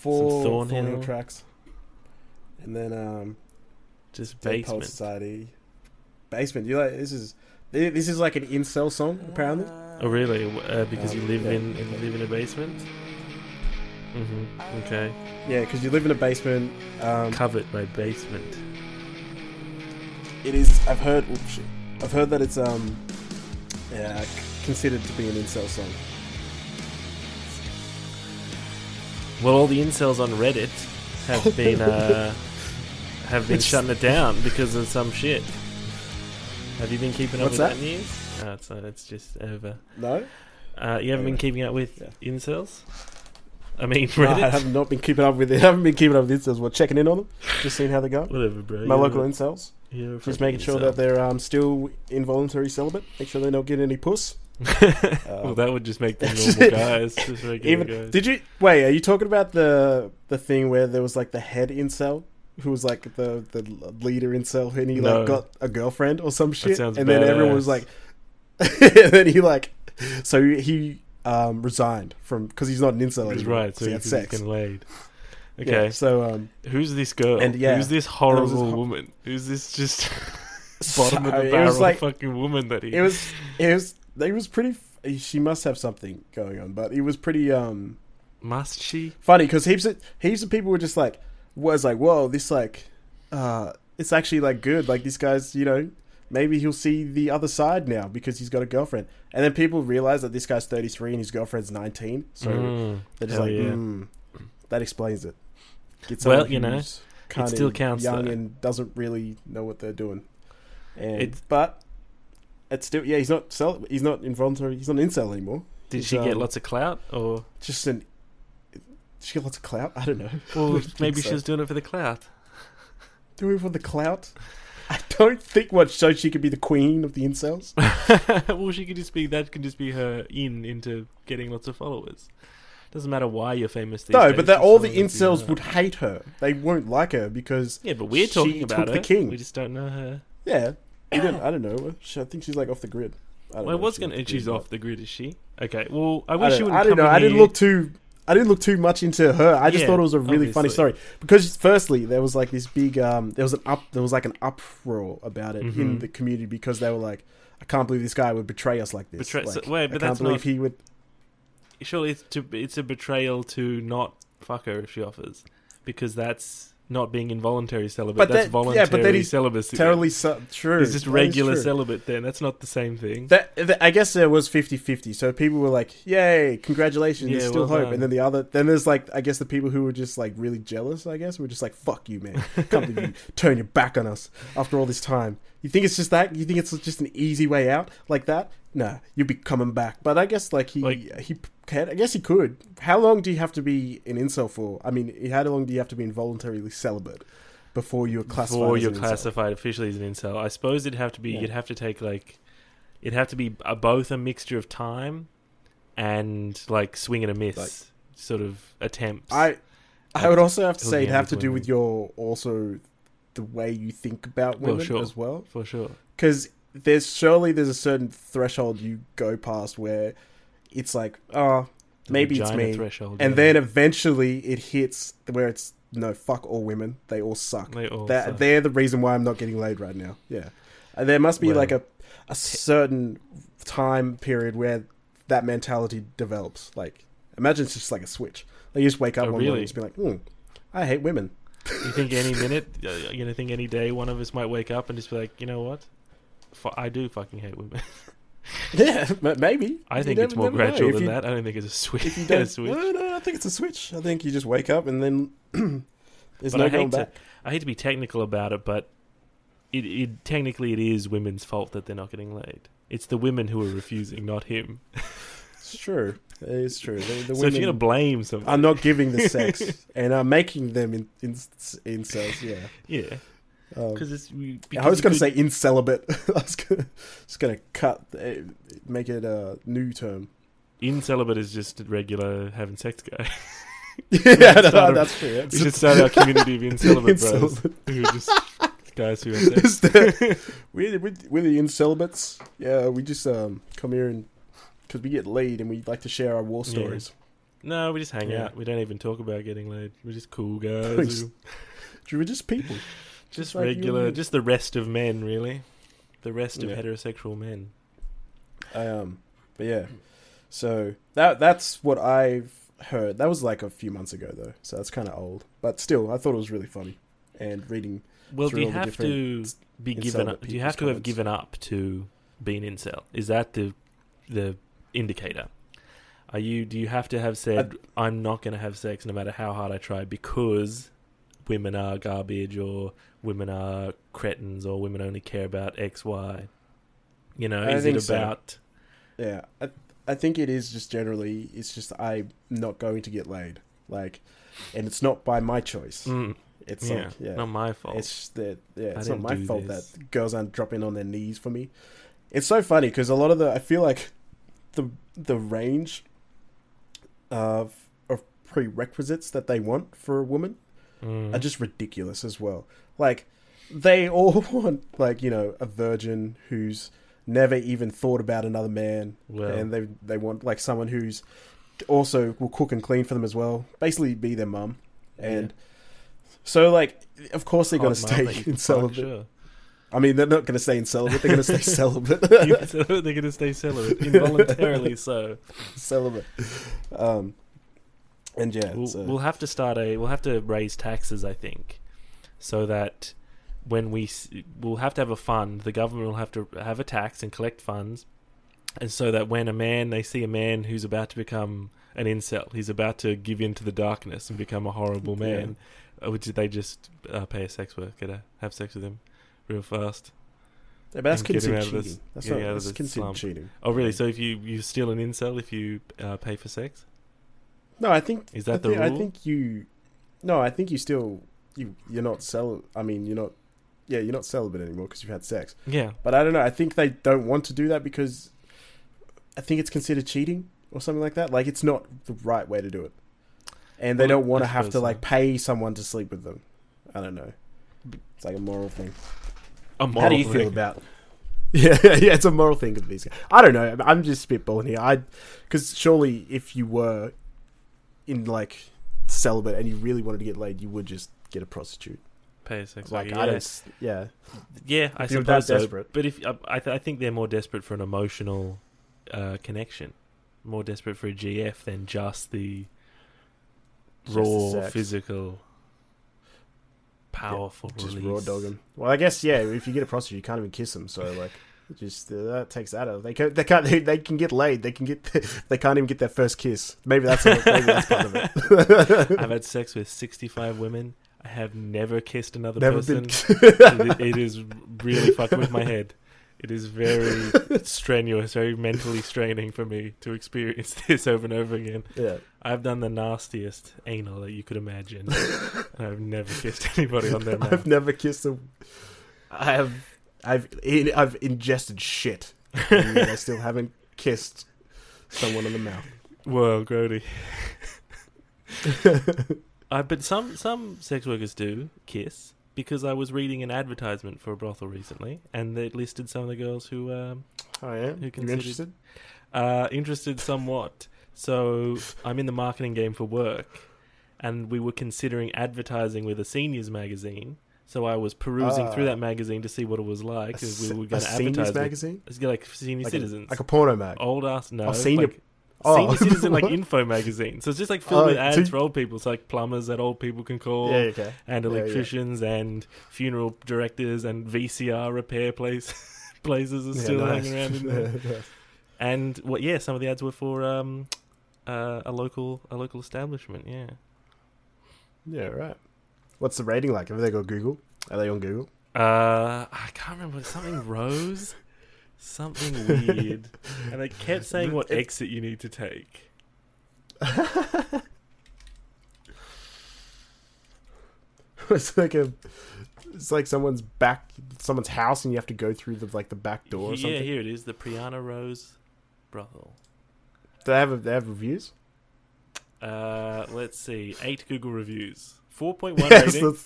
four Thornhill. Thornhill tracks, and then um, Just Dead basement. Society, basement. You like this is this is like an incel song apparently. Oh really? Uh, because you Um, live yeah. in you live in a basement. hmm Okay. Yeah, because you live in a basement. Um, Covered by basement. it is. I've heard. oops. I've heard that it's um, yeah, considered to be an incel song. Well, all the incels on Reddit have been uh, have been shutting it down because of some shit. Have you been keeping up What's with that? that, news? Oh, it's, uh, it's just over. No, Uh, you haven't been keeping up with yeah. incels? I mean, No, Reddit. I have not been keeping up with it. I haven't been keeping up with incels. We're checking in on them, just seeing how they go. Whatever, bro. My local a- incels, you're just making sure that they're um still involuntary celibate. Make sure they don't get any puss. Well, that would just make them normal guys. Just Even guys. did you wait? Are you talking about the the thing where there was like the head incel who was like the the leader incel and he No. like got a girlfriend or some shit, sounds and then everyone was like, and then he like, so he um resigned from because he's not an incel anymore. right. So he had sex. get laid. Yeah, Okay. so um, Who's this girl? And, yeah, Who's this horrible this ho- woman? Who's this just bottom of the barrel like fucking woman that he? it was it was it was pretty. She must have something going on, but it was pretty um Must she? funny because heaps of heaps of people were just like was like whoa this like uh it's actually like good like this guy's you know maybe he'll see the other side now because he's got a girlfriend and then people realize that this guy's 33 and his girlfriend's 19 so Mm, they're just like yeah. mm, that explains it Get Well, you know, kinda still counts, young though. and doesn't really know what they're doing and It's- but it's still yeah he's not cel- he's not involuntary he's not an incel anymore Did He's, she get um, lots of clout, or just an she got lots of clout i don't know well, maybe so. she was doing it for the clout? Do it for the clout. I don't think what so she could be the queen of the incels. well, she could just be that. Could just be her in into getting lots of followers. Doesn't matter why you're famous. These No, days, but that all the incels would hate her. They won't like her because Yeah, but we're talking about her. the king. We just don't know her. yeah, we don't, I don't know. She- I think she's like off the grid. I don't Well, I know was gonna. She's grid, off the grid, is she? Okay. Well, I wish I she don't, would. I don't know. I didn't look too. I didn't look too much into her. I just Yeah, thought it was a really funny story because firstly there was like this big um there was an up there was like an uproar about it in Mhm. the community because they were like I can't believe this guy would betray us like this. Betray- so- Like, wait, I but can't that's believe not- he would Surely it's to. It's a betrayal to not fuck her if she offers, because that's not being involuntary celibate. But that's that- voluntary yeah, but then he's celibacy. terribly su- true. It's just That is regular celibate. Then that's not the same thing. That, that- I guess there was 50-50. So people were like, "Yay, congratulations! there's Yeah, still well hope." done. And then the other, then there's like, I guess the people who were just like really jealous. I guess were just like, "Fuck you, man! Can't believe you turn your back on us after all this time." You think it's just that? You think it's just an easy way out like that? Nah, you'll be coming back. But I guess like he Like- he can. I guess he could. How long do you have to be an incel for? I mean, how long do you have to be involuntarily celibate before you're classified? Before as you're an incel? classified officially as an incel, I suppose it'd have to be. Yeah. You'd have to take like, it'd have to be a, both a mixture of time, and like swing and a miss Like- sort of attempts. I I would also have to say it'd have to do with your also the way you think about Well, women sure. as well. for sure. Because there's surely there's a certain threshold you go past where it's like, oh, The maybe it's me, Threshold, and yeah. then eventually it hits where it's no fuck all women, they all suck. they all That suck. they're the reason why I'm not getting laid right now. Yeah, and there must be Well- like a a certain time period where that mentality develops. Like, imagine it's just like a switch. Like you just wake up Oh, one morning and just be like, hmm, I hate women. You think any minute, uh, you know, think any day one of us might wake up and just be like, you know what? I do fucking hate women. Yeah, maybe. I think never- it's more never know. gradual than you- that. I don't think it's a switch. A switch. no, no, I think it's a switch. I think you just wake up and then there's But no I going hate to, back. I hate to be technical about it, but it, it technically it is women's fault that they're not getting laid. It's the women who are refusing, not him. It's true. It's true. The, the so if you're gonna women blame something, are not giving the sex and I'm making them in in incels. Yeah. yeah, Um, because it's. we- I was going to could- say incelibate. I was gonna, just going to cut, uh, make it a new term. incelibate is just a regular having sex guy. yeah, no, a- that's true. we should start our community of incelibate bros, Incelibate. who are just guys who have sex. We're, we're, we're the incelibates. Yeah, we just um, come here and because we get laid and we like to share our war Yeah. stories. No, we just hang Yeah. out. We don't even talk about getting laid. We're just cool guys. We're just people. just like regular, just the rest of men, really. The rest of Yeah. heterosexual men. Um, but yeah, so that that's what I've heard. That was like a few months ago though, so that's kind of old. But still, I thought it was really funny. And reading, Well, do you have to be given up? Do you have to have given up to being incel? Is that the the indicator? Are you? Do you have to have said, "I'm not going to have sex no matter how hard I try," because women are garbage, or women are cretins, or women only care about X, Y? You know, I is it so. about? yeah, I I think it is just generally. It's just I'm not going to get laid, like, and it's not by my choice. Mm, It's yeah, like yeah, not my fault. It's that yeah, it's not my fault this. that girls aren't dropping on their knees for me. It's so funny because a lot of the I feel like the the range of of prerequisites that they want for a woman Mm. are just ridiculous as well. Like they all want like you know a virgin who's never even thought about another man, and they they want like someone who's also will cook and clean for them as well. Basically, be their mum, and so like of course they're going to hot mum that stay in celibate. sure. I mean, they're not going to stay in celibate. They're going to stay celibate. They're going to stay celibate involuntarily. So celibate. Um, and yeah, we'll, so, we'll have to start a. We'll have to raise taxes, I think, so that when we we'll have to have a fund. The government will have to have a tax and collect funds, and so that when a man they see a man who's about to become an incel, he's about to give in to the darkness and become a horrible man. uh, Would they just uh, pay a sex worker to have sex with him real fast? yeah, but that's and get him considered of this- cheating. That's not him out of that's considered slump. cheating. Oh, really? So if you you still an incel if you uh, pay for sex? No, I think Is that I the think, I think you. No, I think you still you you're not cel. I mean, you're not. Yeah, you're not celibate anymore because you've had sex. Yeah. But I don't know. I think they don't want to do that because I think it's considered cheating or something like that. Like it's not the right way to do it, and they Well, don't want to have to like pay someone to sleep with them. I don't know. It's like a moral thing. A How do you moral feel about? Yeah, yeah, it's a moral thing of these guys. I don't know. I'm just spitballing here. I, because surely if you were in like celibate and you really wanted to get laid, you would just get a prostitute. pay a sex Like worker? I yeah. don't. Yeah, Yeah, I If you're that suppose so. desperate. But if I, I, th- I think they're more desperate for an emotional uh, connection, more desperate for a GF than just the Just raw sex. physical, powerful just release. raw dog 'em. Well, I guess yeah. If you get a prostitute, you can't even kiss them. So like, just uh, that takes that out. Of they can they can't they, they can get laid. They can get they can't even get their first kiss. Maybe that's maybe that's part of it. I've had sex with sixty-five women. I have never kissed another Never person. been. it, it is really fucking with my head. It is very strenuous, very mentally straining for me to experience this over and over again. yeah. I've done the nastiest anal that you could imagine. and I've never kissed anybody on their mouth. I've never kissed a. I have. I've I've ingested shit. and I still haven't kissed someone in the mouth. Well, Grody. uh, but some some sex workers do kiss because I was reading an advertisement for a brothel recently, and they listed some of the girls who um, Oh yeah. Who considered- interested? uh, interested somewhat. So I'm in the marketing game for work, and we were considering advertising with a seniors magazine. So I was perusing Ah. through that magazine to see what it was like. A, we were going to advertise magazine, it's like senior like citizens, a, like a porno mag. old ass no, Oh, senior- like Oh. senior citizen like info magazine. So it's just like filled Oh, with ads for old people. It's like plumbers that old people can call, Yeah, okay. and Yeah, yeah. electricians, and funeral directors, and VCR repair place places are Yeah, still nice. hanging around in there. And what? Yeah, some of the ads were for um, uh, a local a local establishment. Yeah. yeah, right. What's the rating like? Have they got Google? Are they on Google? Uh, I can't remember something rose, something weird, and they kept saying what It- exit you need to take. it's like a. It's like someone's back, someone's house, and you have to go through the like the back door or yeah, something. here it is, the Priana Rose brothel. Do they have a, they have reviews? Uh, let's see, eight Google reviews, four point one Yes, rating.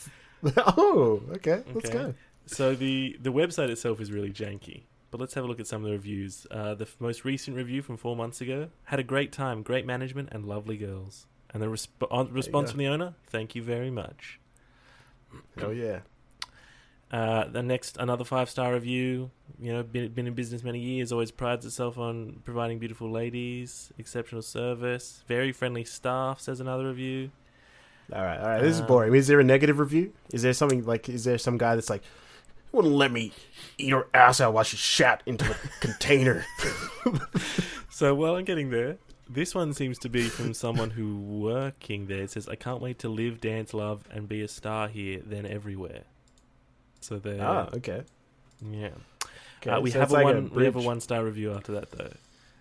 oh, okay. Let's go. So the the website itself is really janky, but let's have a look at some of the reviews. Uh, the f- most recent review from four months ago had a great time, great management, and lovely girls. And the resp- uh, response from the owner: "Thank you very much." Oh yeah. Uh, the next, another five star review. You know, been been in business many years. Always prides itself on providing beautiful ladies, exceptional service, very friendly staff. Says another review. All right, all right. This is Um, boring. Is there a negative review? Is there something like? Is there some guy that's like, wouldn't let me eat her ass out while she shat into the container? So while I'm getting there, this one seems to be from someone who working there. It says, "I can't wait to live, dance, love, and be a star here, then everywhere." So there, Ah, okay. yeah. okay. Uh, we so have a like one. we have a one star review after that though,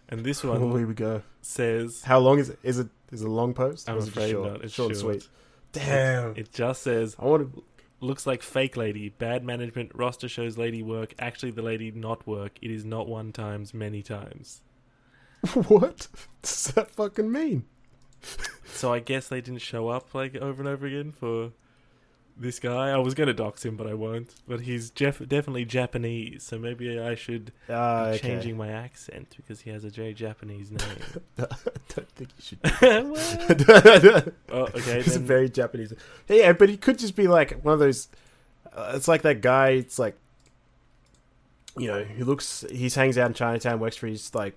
and this Oh, one here we go. says, How long is it? Is it is it a long post? "I'm Or is afraid short? not. It's short, and short. sweet. Damn. It just says, I want to. Looks like fake lady, bad management, roster shows lady work, actually the lady not work. It is not one times, many times. what does that fucking mean? So I guess they didn't show up like over and over again for this guy. I was going to dox him, but I won't. But he's Jef- definitely Japanese, so maybe I should Uh, be okay. changing my accent because he has a very Japanese name. I don't think you should. Oh, okay. He's a Then, very Japanese. Yeah, but he could just be like one of those. Uh, it's like that guy. It's like, you know, he looks. He hangs out in Chinatown, works for his like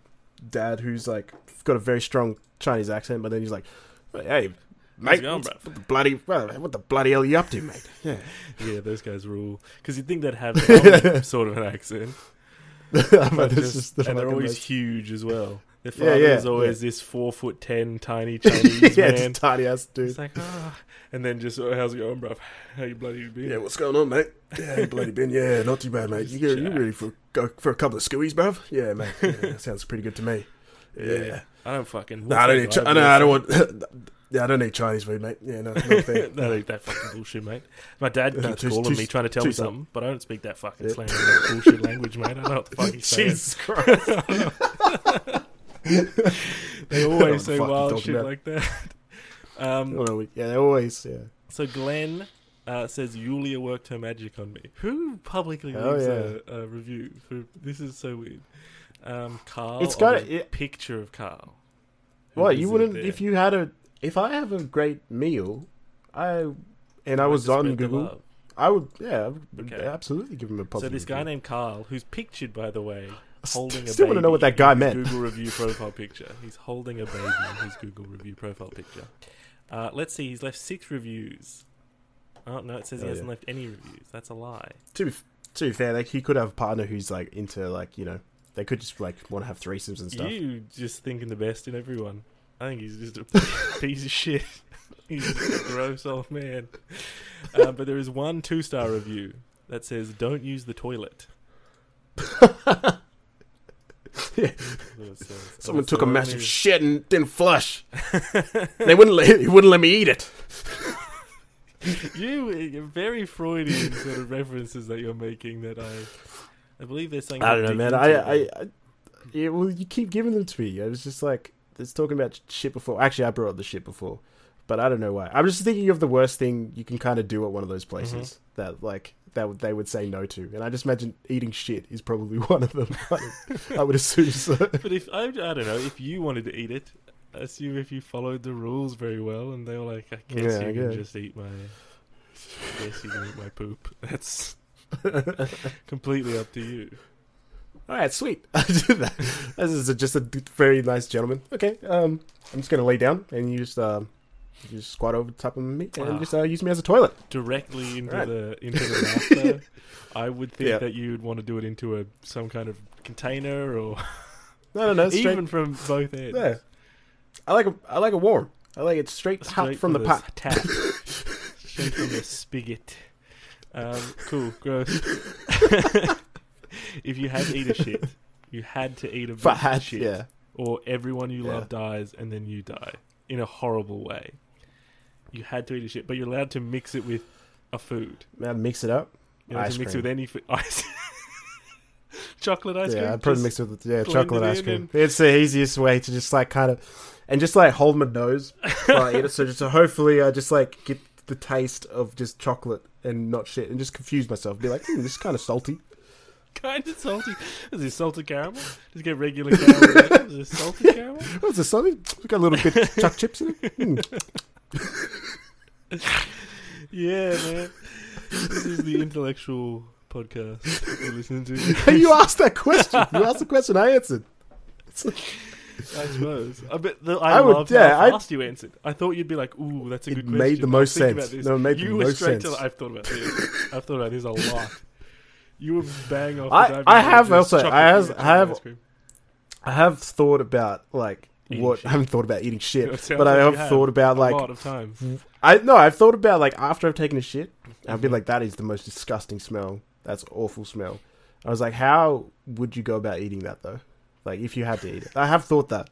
dad, who's like got a very strong Chinese accent, but then he's like, "Hey, mate, going, what's- what the bloody, well, what the bloody hell are you up to, mate?" Yeah, yeah, those guys rule because you'd think they'd have sort of an accent. but this just- the and they're always most- huge as well. Their Yeah, father yeah, is always yeah. this four foot ten tiny Chinese yeah, man. just tiny ass dude. It's like, ah, and then just, oh, how's it going, bruv? How you bloody been? Yeah, what's going on, mate? Yeah, you bloody been. Yeah, not too bad, mate. You, you ready for go for a couple of skewies, bruv? Yeah, mate. Yeah, sounds pretty good to me. Yeah. I don't fucking. No, I don't need. take Chi- live no, I don't want. Yeah, I don't need Chinese food, mate. Yeah, no, no thing. no, like that fucking bullshit, mate. My dad No, keeps too- calling too- me trying to tell me soft. something, but I don't speak that fucking Yeah. slang that bullshit language, mate. I don't know what the fuck he's saying. Jesus Christ. They I don't know always say the wild shit about. like that. Um, Oh, yeah, they always. Yeah. so Glenn uh, says Yulia worked her magic on me. Who publicly Hell leaves yeah. a, a review for this? Is so weird. Um, Carl. It's got a- a it- picture of Carl. What you wouldn't if you had a if I have a great meal, I and I was on Google. I would yeah, I would Okay. absolutely give him a positive. So this guy review. named Carl, who's pictured by the way, holding a Still want to know what that guy meant. Google review profile picture. He's holding a baby in his Google review profile picture. Uh, let's see, he's left six reviews. Oh no, it says he Oh, hasn't yeah. left any reviews. That's a lie. to be, to be fair, like he could have a partner who's like into like you know they could just like want to have threesomes and stuff. You just thinking the best in everyone. I think he's just a piece of shit. He's just a gross old man. Uh, but there is one two star review that says, "Don't use the toilet." Yeah. That's what it says. Someone took a massive shit and didn't flush. they wouldn't let he wouldn't let me eat it. you very Freudian sort of references that you're making that I, I believe there's something. I don't know, man. I, I. I yeah, well, you keep giving them to me. I was just like, it's talking about shit before. Actually, I brought up the shit before, but I don't know why. I'm just thinking of the worst thing you can kind of do at one of those mm-hmm. places that like that they would say no to, and I just imagine eating shit is probably one of them. I would assume so. But if I, I don't know, if you wanted to eat it, I assume if you followed the rules very well, and they were like, I guess Yeah, you can just eat my, I guess you can eat my poop. That's completely up to you. All right, sweet. I did that. This is a, just a very nice gentleman. Okay, um, I'm just gonna lay down, and you just um, you just squat over top of me and Ah. just uh, use me as a toilet. Directly into Right. the into the mouth. I would think Yeah. that you'd want to do it into a some kind of container or No, no, no. Straight, even from both ends. Yeah. I like a, I like it warm. I like it straight, hot Straight from the pot. tap. Straight from the spigot. Um, cool, gross. if you had to eat a shit, you had to eat a bit of shit, yeah. or everyone you Yeah. love dies and then you die in a horrible way. You had to eat a shit, but you're allowed to mix it with a food. Man, mix it up. You're allowed Ice to mix it with any food. Ice. Chocolate ice cream. yeah, I'd probably mix it with yeah chocolate ice cream. It's the easiest way to just like kind of, and just like hold my nose while I eat it. So just so hopefully I just like get the taste of just chocolate and not shit, and just confuse myself. Be like, hmm, this is kind of salty. Kind of salty. Is it salted caramel? Just get regular caramel. Is it salted caramel? What's this, Sonny? We got a little bit chuck chips in it. Mm. Yeah, man. This is the intellectual podcast that you listen to. you asked that question. You asked the question. I answered. I suppose. I bet the, I, I would- loved yeah, how I- fast you answered. I thought you'd be like, "Ooh, that's a It good made the most sense. No, it made you the most sense. To, I've thought about this. I've thought about this a lot. You were bang off. I- the I diving have board, just also- I chocolate has- peanut I have- I have thought about like Eating what shit. I haven't thought about eating shit, but I like you have thought about a like lot of times. I no, I've thought about like after I've taken a shit, I've Mhm. been like that is the most disgusting smell. That's awful smell. I was like, how would you go about eating that though? Like if you had to eat it, I have thought that,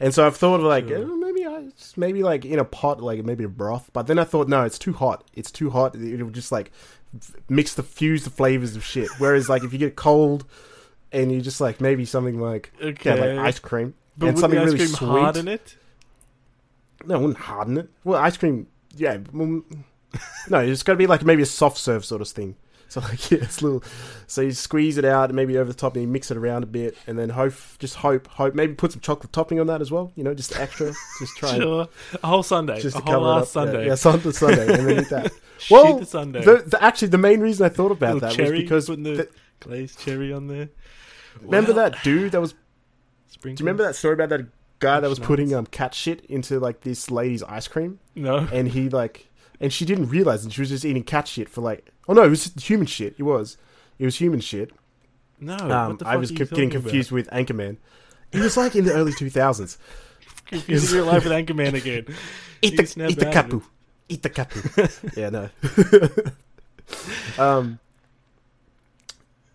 and so I've thought of like Sure. eh, maybe I just- maybe like in a pot, like maybe a broth. But then I thought no, it's too hot. It's too hot. It'll just like f- mix the fuse the flavors of shit. Whereas like if you get cold, and you just like maybe something like Okay, yeah, like ice cream. but and something really sweet. harden it? No, it wouldn't harden it. Well, ice cream, yeah. well, no, it's got to be like maybe a soft serve sort of thing. So like, yeah, it's little. So you squeeze it out, and maybe over the top, and you mix it around a bit, and then hope, just hope, hope, maybe put some chocolate topping on that as well. You know, just extra, just try Sure, a whole sundae, just a whole last sundae. Yeah, yeah sundae, sundae, and then eat that. Well, the sundae. The, the, actually, the main reason I thought about Little that cherry, was because putting the the- glazed cherry on there. remember that dude that was. Do you remember that story about that guy that was putting um cat shit into like this lady's ice cream? No. and he like and she didn't realize and she was just eating cat shit for like oh no it was human shit it was it was human shit No. um, what the fuck I was getting confused with Anchorman it was like in the early 2000s About? Confusing your life with Anchorman again. eat the, eat the out cat of poo eat the poo yeah no um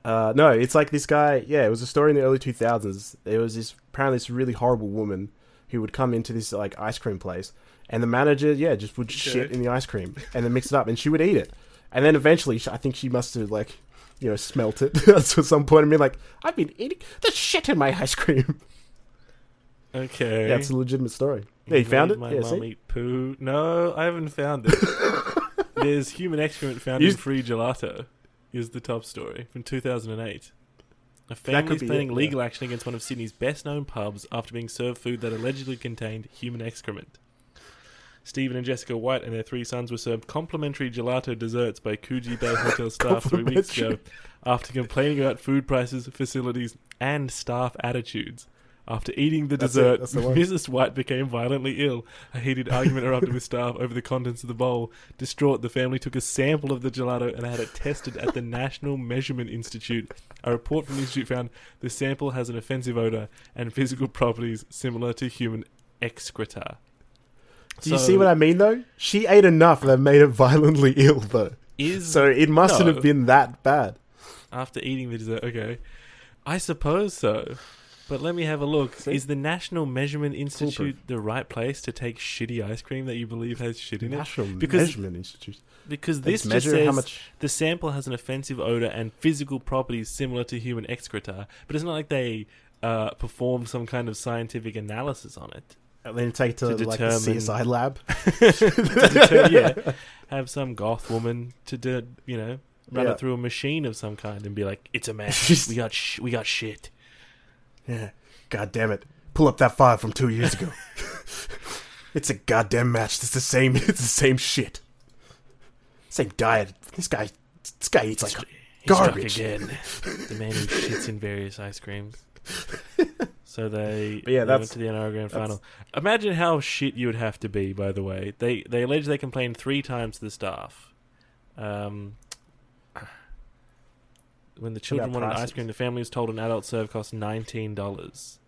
uh, no, it's like this guy. Yeah, it was a story in the early 2000s. There was this apparently this really horrible woman who would come into this like ice cream place, and the manager, yeah, just would shit in the ice cream and then mix it up, and she would eat it, and then eventually, I think she must have like, you know, smelt it at some point and been like, "I've been eating the shit in my ice cream." Okay. Yeah, a legitimate story. Yeah, you found it. My Yeah, mum eat poo. No, I haven't found it. There's human excrement found You- in free gelato. Is the top story from 2008. A family is planning it, yeah. legal action against one of Sydney's best-known pubs after being served food that allegedly contained human excrement. Stephen and Jessica White and their three sons were served complimentary gelato desserts by Coogee Bay Hotel staff three weeks ago after complaining about food prices, facilities, and staff attitudes. After eating the That's dessert, the. Mrs. White became violently ill. A heated argument erupted with staff over the contents of the bowl. Distraught, the family took a sample of the gelato and had it tested at the National Measurement Institute. A report from the institute found the sample has an offensive odor and physical properties similar to human excreta. Do you see what I mean though? She ate enough that made her violently ill though. is So it mustn't No. have been that bad. after eating the dessert? Okay, I suppose so. But let me have a look. See? Is the National Measurement Institute the right place to take shitty ice cream that you believe has shit in it? National Because- Measurement Institute. Because this just says how much. the sample has an offensive odor and physical properties similar to human excreta, but it's not like they uh, performed some kind of scientific analysis on it. And then take it to, to like the determine- CSI lab. to yeah, have some goth woman to do, you know run Yeah. it through a machine of some kind and be like, "It's a match. We got sh- we got shit." Yeah. God damn it. Pull up that file from two years ago. it's a goddamn match. It's the same it's the same shit. Same diet. This guy this guy eats like He's struck garbage. again. the man who shits in various ice creams. So they, But yeah, they that's- went to the NRL Grand Final. Imagine how shit you would have to be. By the way, they they allege they complained three times to the staff. Um, when the children wanted ice cream, the family was told an adult serve cost nineteen dollars.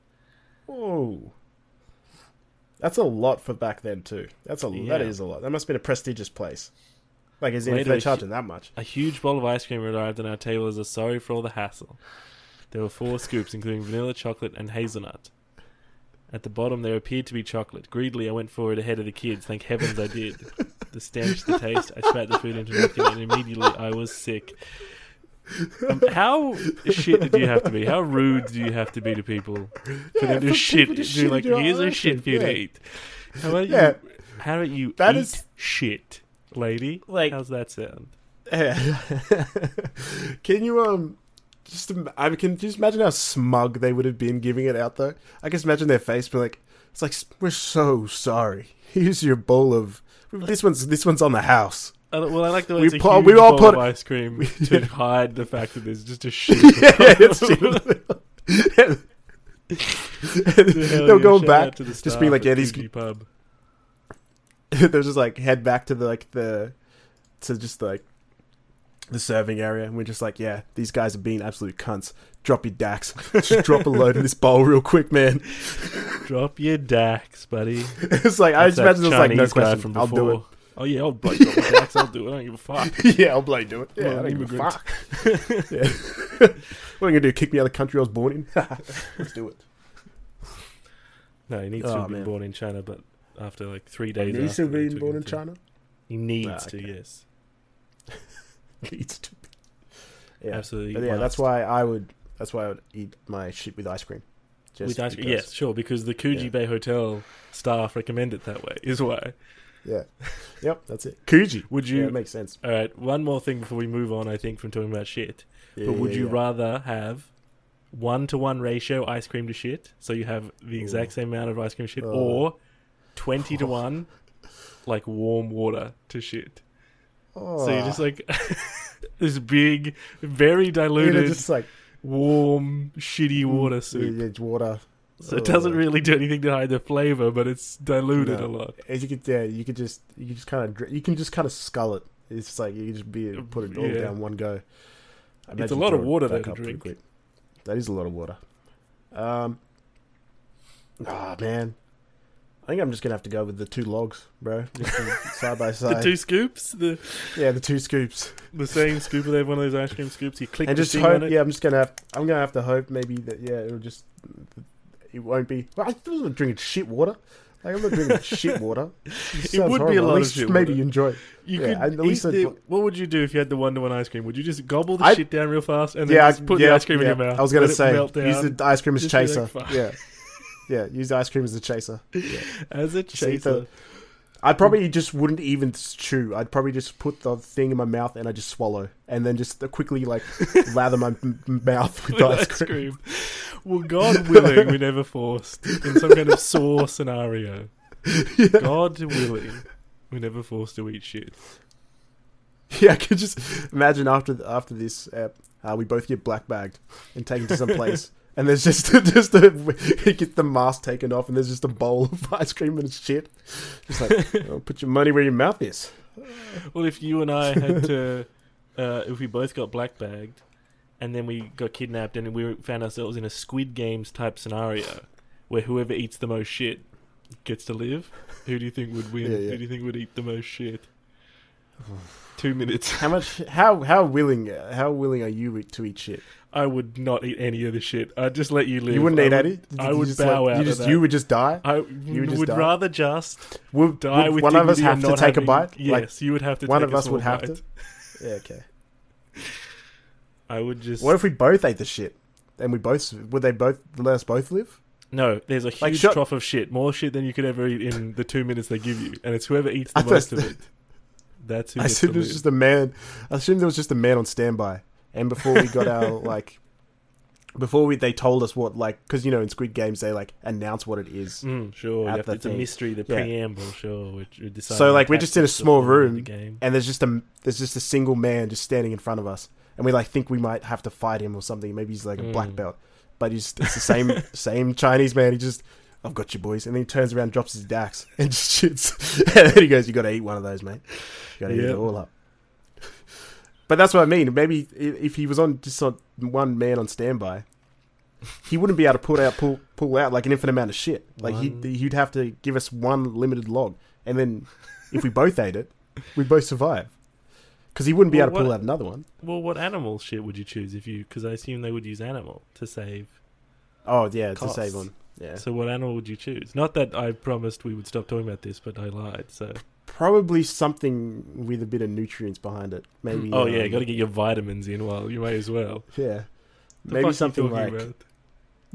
Whoa. That's a lot for back then too. That's a that Yeah. is a lot. That must have been a prestigious place. Like is if Later, they're charging that much. A huge bowl of ice cream arrived on our table as a sorry for all the hassle. There were four scoops, including vanilla, chocolate, and hazelnut. At the bottom, there appeared to be chocolate. Greedily, I went forward ahead of the kids. Thank heavens I did. The stench, the taste, I spat the food into a napkin, and immediately I was sick. Um, how shit did you have to be? How rude do you have to be to people for Yeah, them to shit? to shit like, here's a shit for you yeah. to eat. How about Yeah. you? How about you That eat is- shit, lady? Like- how's that sound? can you um just I can just imagine how smug they would have been giving it out though. I can just imagine their face being like, "It's like we're so sorry. Here's your bowl of this one's this one's on the house." I well, I like the way We it's a pu- huge we all put- ice cream to hide the fact that there's just a shit. yeah, it's shit. They're going back, to just being like, "Yeah, these pub. they're just like head back to the like the to just like the serving area and we're just like yeah these guys are being absolute cunts drop your dax just drop a load in this bowl real quick man Drop your dax, buddy. it's like i That's just that imagine it's like no question from i'll do it. Oh yeah, I'll bloody drop my dax. I'll do it. I don't give a fuck. yeah i'll bloody do it yeah Well, I don't give a immigrant. fuck yeah. what are you gonna do kick me out of the country i was born in let's do it No, he needs to Oh, have been man. born in China, but after like three days. he needs to after they be took born in china He needs Ah, to. Yes, needs to yeah absolutely. but yeah that's why i would that's why i would eat my shit with ice cream Just With ice cream, yes, sure, because the Coogee Yeah. Bay Hotel staff recommend it that way. Is why. yeah yep that's it Coogee. Would yeah you? it makes sense all right. One more thing before we move on. I think from talking about shit. Yeah, but would yeah, you yeah. rather have one to one ratio ice cream to shit, so you have the exact Ooh. same amount of ice cream shit, Oh. or twenty to one, like warm water to shit? So you're just Oh. like this big, very You diluted, know, just like warm, shitty water soup. it's water. So it doesn't Oh. really do anything to hide the flavor, but it's diluted No. a lot. As you could, yeah, you could just, you could just kind of, you can just kind of scull it. It's just like you can just be put it all Yeah. down one go. It's a lot of water, back though, to up pretty drink. quick. That is a lot of water. Um, ah man, I think I'm just gonna have to go with the two logs, bro, just side by side. The two scoops, the yeah, the two scoops, the same scoop. They have one of those ice cream scoops. You click and the just hope. it. Yeah, I'm just gonna have. I'm gonna have to hope maybe that yeah, it'll just. It won't be. Well, I'm not drinking shit water. Like I'm not drinking shit water. It, sounds would be a lot At of least shit Maybe water. enjoy. it. You Yeah, could at least the, what would you do if you had the one to one ice cream? Would you just gobble the I'd- shit down real fast and then Yeah, just put yeah, the ice cream yeah. in your mouth? I was gonna say use the ice cream as Just be like, chaser. Yeah, yeah. Use ice cream as a chaser. Yeah. as a chaser. the- I probably just wouldn't even chew. I'd probably just put the thing in my mouth and I just swallow, and then just quickly like lather my m- mouth with, with ice ice cream. cream. Well, God willing, we're never forced in some kind of sore scenario. God willing, we're never forced to eat shit. Yeah, I could just imagine after after this, uh, uh, we both get black bagged and taken to some place, and there's just just a, he gets the mask taken off, and there's just a bowl of ice cream and shit. Just like, oh, put your money where your mouth is. Well, if you and I had to, uh, if we both got black bagged, and then we got kidnapped, and we found ourselves in a Squid Games type scenario, where whoever eats the most shit gets to live, who do you think would win? Yeah, yeah. Who do you think would eat the most shit? Two minutes. How much? How how willing? How willing are you to eat shit? I would not eat any of the shit. I'd just let you live. You wouldn't I eat would- any. I would just bow let- out You just you would just die. I would just would die? rather just Would, die would one of us have to take a bite? Yes, Like you would have to. one of us would have bite. to. Yeah, okay. I would just. What if we both ate the shit? And we both would they both let us both live? No, there's a Like, huge shut- trough of shit, more shit than you could ever eat in the two minutes they give you, and it's whoever eats the I most of it. That's who I assumed there was just a man. I assumed there was just a man on standby. And before we got our like, before we they told us what like because you know in Squid Games they like announce what it is. Mm, sure, you at have the to- it's a mystery. The Yeah. preamble, sure. Which we So like we're just in a small room, game. and there's just a there's just a single man just standing in front of us, and we like think we might have to fight him or something. Maybe he's like a black Mm. belt, but he's it's the same same Chinese man. He just I've got you boys, and then he turns around, drops his dax, and just shits, and then he goes, "You got to eat one of those, mate. You got to eat it all up." But that's what I mean. Maybe if he was on just on one man on standby, he wouldn't be able to pull out pull pull out like an infinite amount of shit. Like One- he'd he'd have to give us one limited log, and then if we both ate it, we'd both survive. Because he wouldn't be Well, able to pull what- out another one. Well, what animal shit would you choose if you? Because I assume they would use animal to save. Oh yeah, Costs. to save on. Yeah, So what animal would you choose? Not that I promised we would stop talking about this, but I lied. So probably something with a bit of nutrients behind it. Maybe. oh yeah, um, got to get your vitamins in. Well, you may as well. Yeah, The maybe something like about?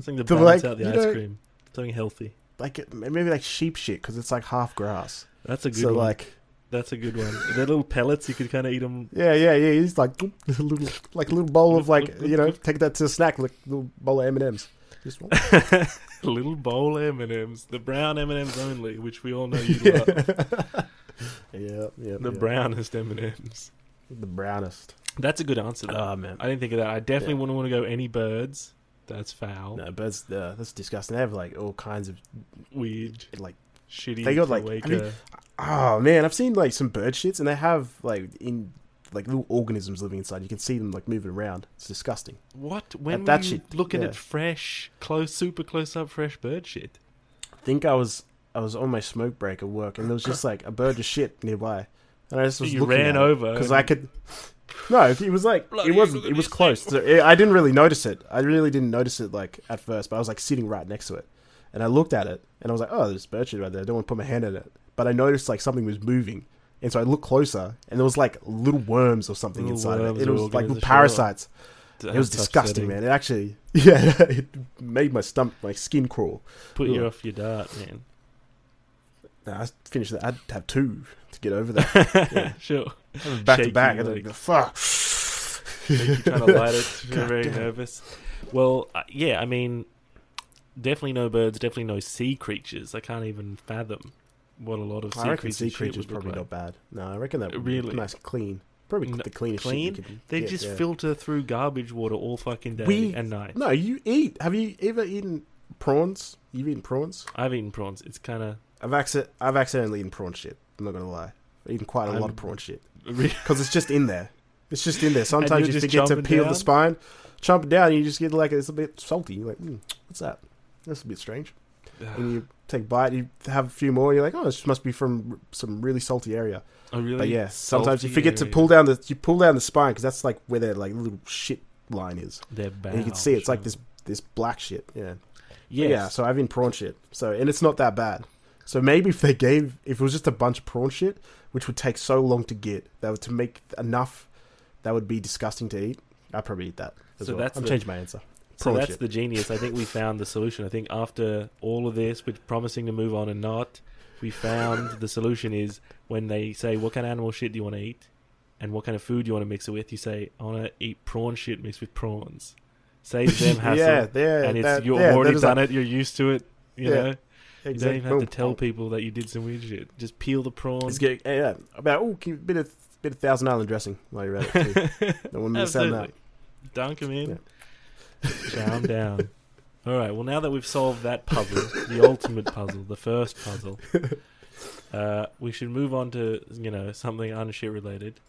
something to balance like, out the ice know- cream. Something healthy. like maybe like sheep shit because it's like half grass. That's a good So one. like, That's a good one. The little pellets you could kind of eat them. Yeah, yeah, yeah. He's like a little, like a little bowl of like you know, take that to a snack, like a little bowl of M and M's. Just one. little bowl M and M's, the brown M and M's only, which we all know you love. yeah, yeah. The yeah. brownest M and M's. the brownest. That's a good answer. Though. Oh man, I didn't think of that. I definitely Yeah. wouldn't want to go any birds. That's foul. no, birds. Uh, that's disgusting. They have like all kinds of Weird. like. Shitty. They got, like- I mean, Oh man, I've seen like some bird shits, and they have like in like little organisms living inside. You can see them like moving around. It's disgusting. what? When that were you shit, looking yeah. at fresh, close, super close up fresh bird shit? I think I was I was on my smoke break at work, and there was just like a bird of shit nearby, and I just was You looking ran over because I could. No, it was like Bloody it wasn't. It was close. So it, I didn't really notice it. I really didn't notice it like at first, but I was like sitting right next to it, and I looked at it, and I was like, "Oh, there's bird shit right there." I don't want to put my hand in it, but I noticed like something was moving, and so I looked closer, and there was like little worms or something Little inside of it. It was like little parasites. It was disgusting, man. It actually, yeah, it made my stump, my skin crawl. Put you off your dart, man. Nah, I finished that. I'd have two to get over that. Yeah. sure. back to back. And then, fuck. You're trying to light it. You're very damn. nervous. Well, uh, yeah, I mean, definitely no birds, definitely no sea creatures. I can't even fathom what a lot of sea I reckon creatures, sea creatures probably like. not bad. No, I reckon that would Really? be nice clean. Probably No- the cleanest clean? shit you could They just yeah. filter through garbage water all fucking day We- and night. No, you eat. Have you ever eaten prawns? You've eaten prawns? I've eaten prawns. It's kind of I've acci- I've accidentally eaten prawn shit. I'm not gonna lie. I've eaten quite a lot of prawn shit because it's just in there. It's just in there. Sometimes just forget to peel down? the spine, chomp it down, and you just get like it's a bit salty. You're like, mm, what's that? That's a bit strange. And you take a bite, you have a few more. and You're like, oh, this must be from some really salty area. a really But yeah, sometimes you forget to pull down the you pull down the spine because that's like where their like little shit line is, Their and you can see it's like this this black shit. Yeah, Yes. yeah. So I've been prawn shit. So and it's not that bad. So maybe if they gave if it was just a bunch of prawn shit, which would take so long to get, that would to make enough, that would be disgusting to eat. I'd probably eat that. As So well. that's I'm the- changing my answer. So that's shit. the genius. I think we found the solution. I think after all of this, with promising to move on and not, we found the solution is when they say, "What kind of animal shit do you want to eat?" and "What kind of food do you want to mix it with?" You say, "I want to eat prawn shit mixed with prawns." Saves them hassle, yeah, yeah, and it's that- you've yeah, already done like- it. You're used to it. You Yeah, know, you don't even have to tell people that you did some weird shit. Just peel the prawn. It's get, yeah, about oh, bit of bit of Thousand Island dressing while you're at it. Too. Don't want to miss out that. Dunk them in. Yeah. Chow down. All right. Well, now that we've solved that puzzle, the ultimate puzzle, the first puzzle, uh, we should move on to you know something unshit related.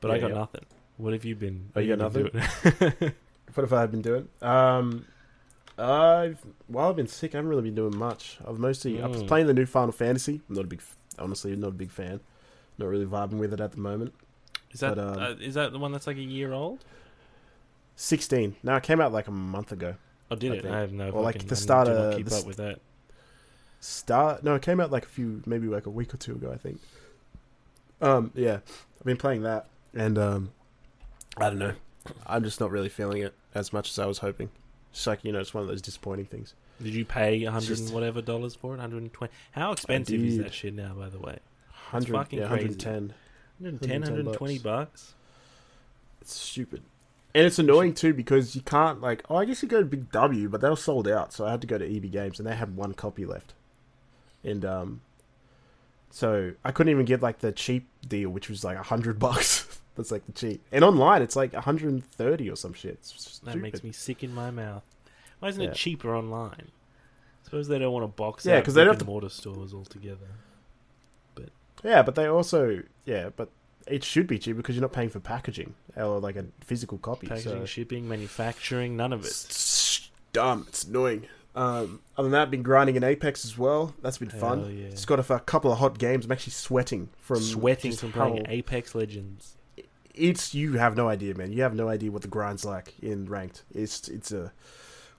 But I got yeah. nothing. What have you been? Oh, you got have? What have I been doing? Um, I've while I've been sick, I haven't really been doing much. I've mostly I was Mm. playing the new Final Fantasy. I'm not a big, honestly, not a big fan. Not really vibing with it at the moment. is that But, um, uh, is that the one that's like a year old? Sixteen. Now it came out like a month ago. Oh, did I it? think. I have no. Or, like, the I start of keep the up with that. Start. No, it came out like a few, maybe like a week or two ago. I think. Um. Yeah, I've been playing that, and um, I don't know. I'm just not really feeling it as much as I was hoping. It's like you know, it's one of those disappointing things. Did you pay a hundred and whatever dollars for it? Hundred and twenty. How expensive is that shit now? By the way, Hundred, fucking yeah, 110. 110, 120 bucks. It's stupid. And it's annoying too because you can't like oh I guess you go to Big W but they were sold out so I had to go to EB Games and they had one copy left, and um, so I couldn't even get like the cheap deal which was like a hundred bucks. That's like the cheap and online it's like hundred and thirty or some shit. That makes me sick in my mouth. Why isn't Yeah. it cheaper online? I suppose they don't want to box Yeah, out 'cause they don't have and mortar stores altogether. But Yeah, but they also yeah but it should be cheap because you're not paying for packaging or like a physical copy. Packaging, so. shipping, manufacturing, none of it. It's dumb. It's annoying. Um, other than that, I've been grinding in Apex as well. That's been Hell fun. yeah. It's got a couple of hot games. I'm actually sweating from Sweating from how- playing Apex Legends. It's you have no idea, man. You have no idea what the grind's like in ranked. It's it's a,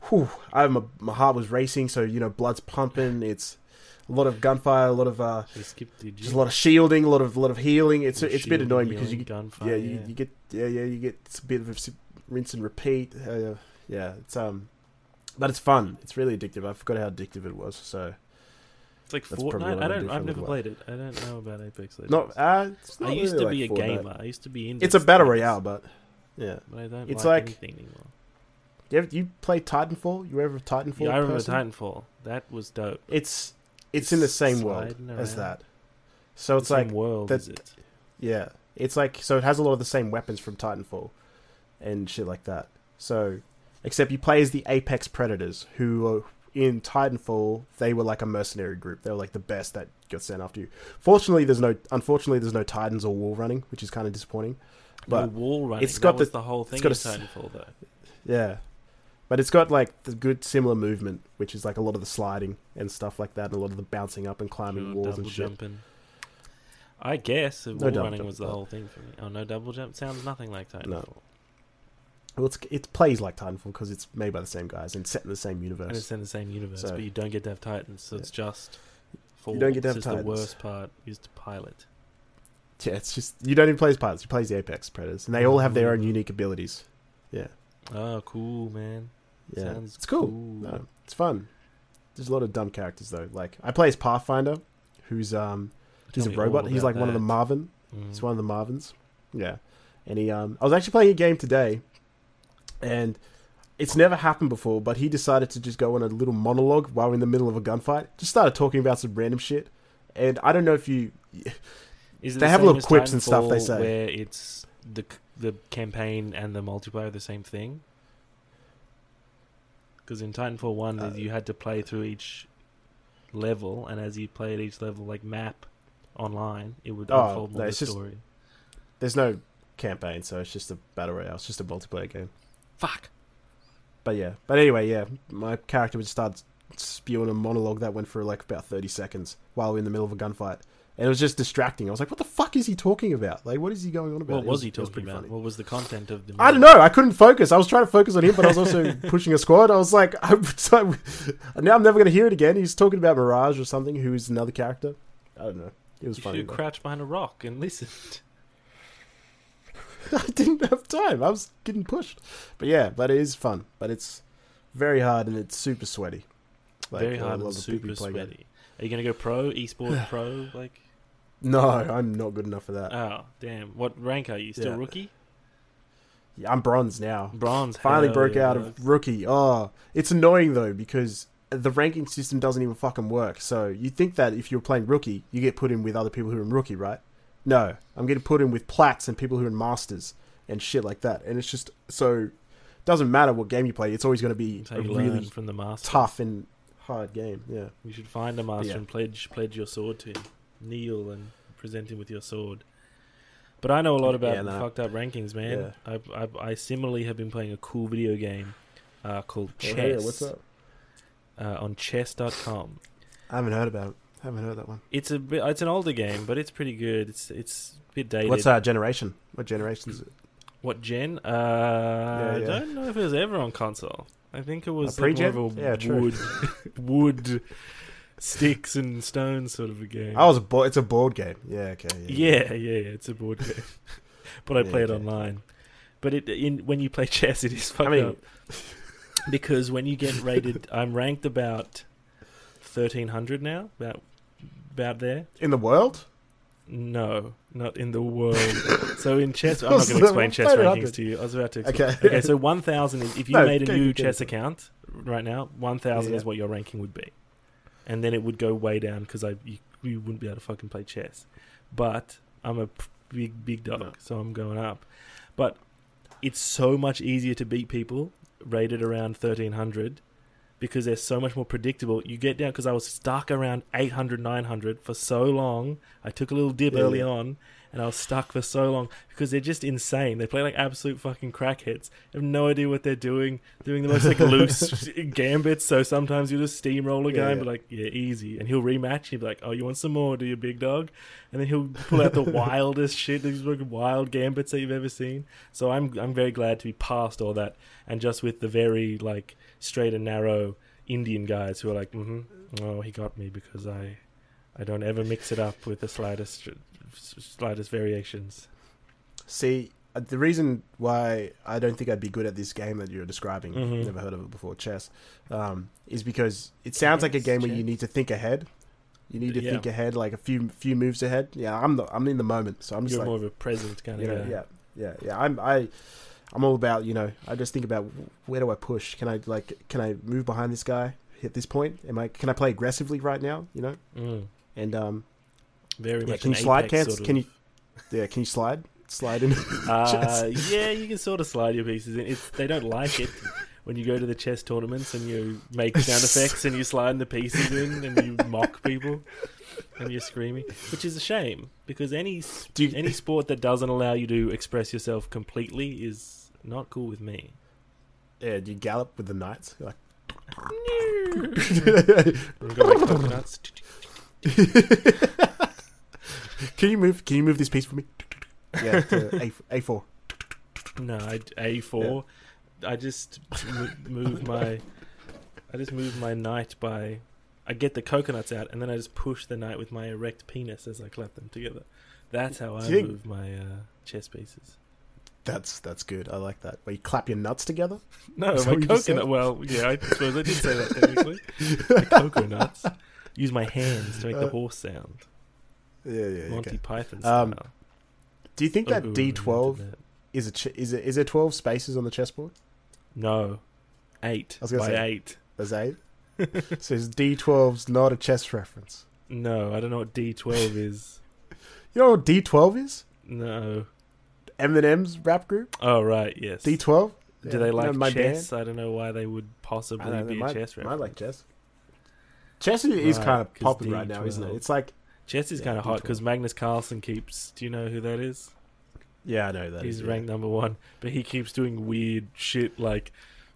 whew, I my, my heart was racing, so you know blood's pumping. It's a lot of gunfire, a lot of uh, You skipped, did you? just a lot of shielding, a lot of a lot of healing. It's it's a bit annoying because you get gunfire, yeah, you, you get yeah yeah you get a bit of a rinse and repeat. Uh, yeah, it's um, but it's fun. It's really addictive. I forgot how addictive it was. So It's like That's Fortnite. I I do don't. for I've never played it. I don't know about Apex Legends. Not, uh, it's not I used really to be a Fortnite. gamer. I used to be in. It's a battle things, royale, but yeah. But I don't It's like, like- anything anymore. You ever, you play Titanfall? You ever a Titanfall? Yeah, I remember person? Titanfall. That was dope. It's it's in the same world Sliding as that. So it's The same like world, that- is it? yeah, it's like so it has a lot of the same weapons from Titanfall and shit like that. So except you play as the Apex Predators who are in Titanfall they were like a mercenary group. They were like the best that got sent after you. Fortunately there's no unfortunately there's no Titans or wall running, which is kind of disappointing. no But wall running. it's got the- the whole thing It's got in a Titanfall, though. Yeah. But it's got like the good similar movement, which is like a lot of the sliding and stuff like that, and a lot of the bouncing up and climbing Sure, walls and shit. jumping. I guess No wall running was the whole thing for me. Oh no, double jump sounds nothing like Titanfall. Well, it's, it plays like Titanfall because it's made by the same guys and set in the same universe. And it's in the same universe, So- but you don't get to have Titans, so it's just. You don't get to have Titans. The worst part is to pilot. Yeah, it's just you don't even play as pilots. You play as the Apex Predators, and they all have their own Mm. unique abilities. Yeah, Oh, cool, man. yeah, Sounds it's cool. cool. No, it's fun. There's a lot of dumb characters though. Like I play as Pathfinder, who's um he's a robot. He's like one of the. Marvin. Mm. He's one of the Marvins. Yeah, and he um I was actually playing a game today, and it's never happened before. But he decided to just go on a little monologue while in the middle of a gunfight. Just started talking about some random shit, and I don't know if you. Is They the have little quips and stuff they say. Where it's the the campaign and the multiplayer the same thing. Because in Titanfall one, Uh, you had to play through each level, and as you played each level, like map online, it would Oh, unfold more no, the just- story. There's no campaign, so it's just a battle royale. It's just a multiplayer game. Fuck. But yeah. But anyway, yeah. My character would start spewing a monologue that went for like about 30 seconds while we're in the middle of a gunfight. And it was just distracting. I was like, what the fuck is he talking about? Like, what is he going on about? What It was he it was talking about? funny. What was the content of the? I don't know. I couldn't focus. I was trying to focus on him, but I was also pushing a squad. I was like, I'm so, now I'm never going to hear it again. He's talking about Mirage or something, who is another character. I don't know. It was You funny. should though. crouch behind a rock and listen. I didn't have time. I was getting pushed. But yeah, but it is fun. But it's very hard and it's super sweaty. Like, Very hard and super sweaty. Are you gonna go pro, esport pro? Like, No, I'm not good enough for that. oh damn, what rank are you? Still Yeah. rookie? Yeah, I'm bronze now. Bronze. Finally broke yeah, out of rookie. Oh, it's annoying though because the ranking system doesn't even fucking work. So you think that if you're playing rookie, you get put in with other people who are in rookie, right? No, I'm getting put in with plats and people who are in masters and shit like that. And it's just so doesn't matter what game you play. It's always going to be a really from the master. tough and hard game. Yeah. You should find a master Yeah. and pledge pledge your sword to him. Kneel and present him with your sword. But I know a lot about Yeah, fucked up rankings, man. I, I I similarly have been playing a cool video game uh, called Oh, hey, Chess what's up? Uh, on chess.com. I haven't heard about it. I haven't heard that one. It's a bit, it's an older game, but it's pretty good. It's it's a bit dated. What's our generation? What generation is it? What gen? Uh, I yeah. don't know if it was ever on console. I think it was A like more pre-gen? of a Yeah, true. wood, wood, sticks and stones sort of a game. I was a bo- It's a board game. Yeah. Okay. yeah, yeah, yeah. It's a board game, but I Yeah, play it okay. online. But it in when you play chess, it is fucked I mean, up because when you get rated, I'm ranked about thirteen hundred now, about about there. in the world. No, not in the world. so in chess, I'm not going to explain chess rankings to you. I was about to. Explain. Okay. Okay. So 1,000 is if you No, made a new chess account right now, 1,000 Yeah. is what your ranking would be, and then it would go way down because I you, you wouldn't be able to fucking play chess. But I'm a big big dog, No. so I'm going up. But it's so much easier to beat people rated around 1,300 because they're so much more predictable. You get down because I was stuck around 800, 900 for so long. I took a little dip Yeah, early on, and I was stuck for so long because they're just insane. They play like absolute fucking crackheads. Have no idea what they're doing. Doing the most like loose gambits. So sometimes you just steamroll a Yeah, game, yeah. but like yeah, easy. And he'll rematch. He'll be like, "Oh, you want some more? Do you, big dog?" And then he'll pull out the wildest shit, these wild gambits that you've ever seen. So I'm I'm very glad to be past all that and just with the very like straight and narrow Indian guys who are like, mm-hmm, "Oh, he got me because I I don't ever mix it up with the slightest slightest variations." See, uh, the reason why I don't think I'd be good at this game that you're describing, Mhm. never heard of it before, chess, um, is because it sounds like a Chess, game where you need to think ahead. You need to Yeah. think ahead, like a few few moves ahead. Yeah, I'm the I'm in the moment, so I'm just You're like more of a present kind you of know, guy. yeah, yeah, yeah. I'm I, I'm all about you know. I just think about where do I push? Can I like can I move behind this guy at this point? Am I can I play aggressively right now? You know, Mm. And um, Very yeah, much. can an you slide? Can sort of- can you? Yeah, can you slide? Slide in. Uh, yeah, you can sort of slide your pieces in. It's, they don't like it when you go to the chess tournaments and you make sound effects and you slide the pieces in and you mock people and you're screaming, which is a shame because any you- any sport that doesn't allow you to express yourself completely is not cool with me. yeah, do you gallop with the knights? You're like, We've got like coconuts. can you move? Can you move this piece for me? Yeah, to A A four. No, A four. I just move my. I just move my knight by. I get the coconuts out and then I just push the knight with my erect penis as I clap them together. That's how I think- move my uh, chess pieces. That's that's good. I like that. Where you clap your nuts together. No, Is my what you just coconut. Well, yeah, I suppose I did say that technically. my coconuts. Use my hands to make the Uh, horse sound. Yeah, yeah. Monty Okay. Python style. Um, Do you think that Ooh, D twelve invented is a ch- is it is there twelve spaces on the chessboard? No, eight I was gonna by say- eight. There's eight. so is D 12s not a chess reference? No, I don't know what D twelve is. You know what D twelve is? No. Eminem's rap group. Oh right, yes. D twelve. Do they like chess? I don't know why they would possibly know, be a chess reference. like chess. Chess is, is Right, kind of popping right now, isn't it? It's like Chess is Yeah, kind of hot because Magnus Carlsen keeps. Do you know who that is? yeah, I know that. He's is, ranked number one, but he keeps doing weird shit like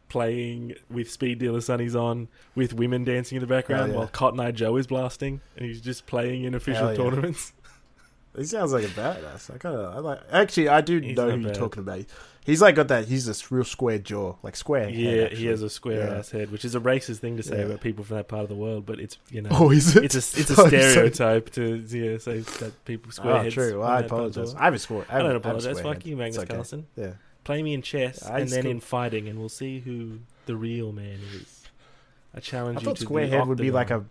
playing with Speed Dealer Sonny's on with women dancing in the background yeah. while Cotton Eye Joe is blasting, and he's just playing in official yeah. tournaments. He sounds like a badass. I kind of, I like. Actually, I do He's know not who you're talking about. He's like got that. He's this real square jaw, like square. yeah, actually. he has a square Yeah. ass head, which is a racist thing to say Yeah. about people from that part of the world, but it's you know. Oh, is it? It's a it's a Oh, stereotype to yeah say that people square Oh, heads. true. Well, I that part of the apologize. I have a score. I don't have a apologize. square Fuck head. you, Magnus okay. Carlsen. Yeah. Play me in chess I and then in fighting, and we'll see who the real man is. I challenge you. I you thought to square head would be like a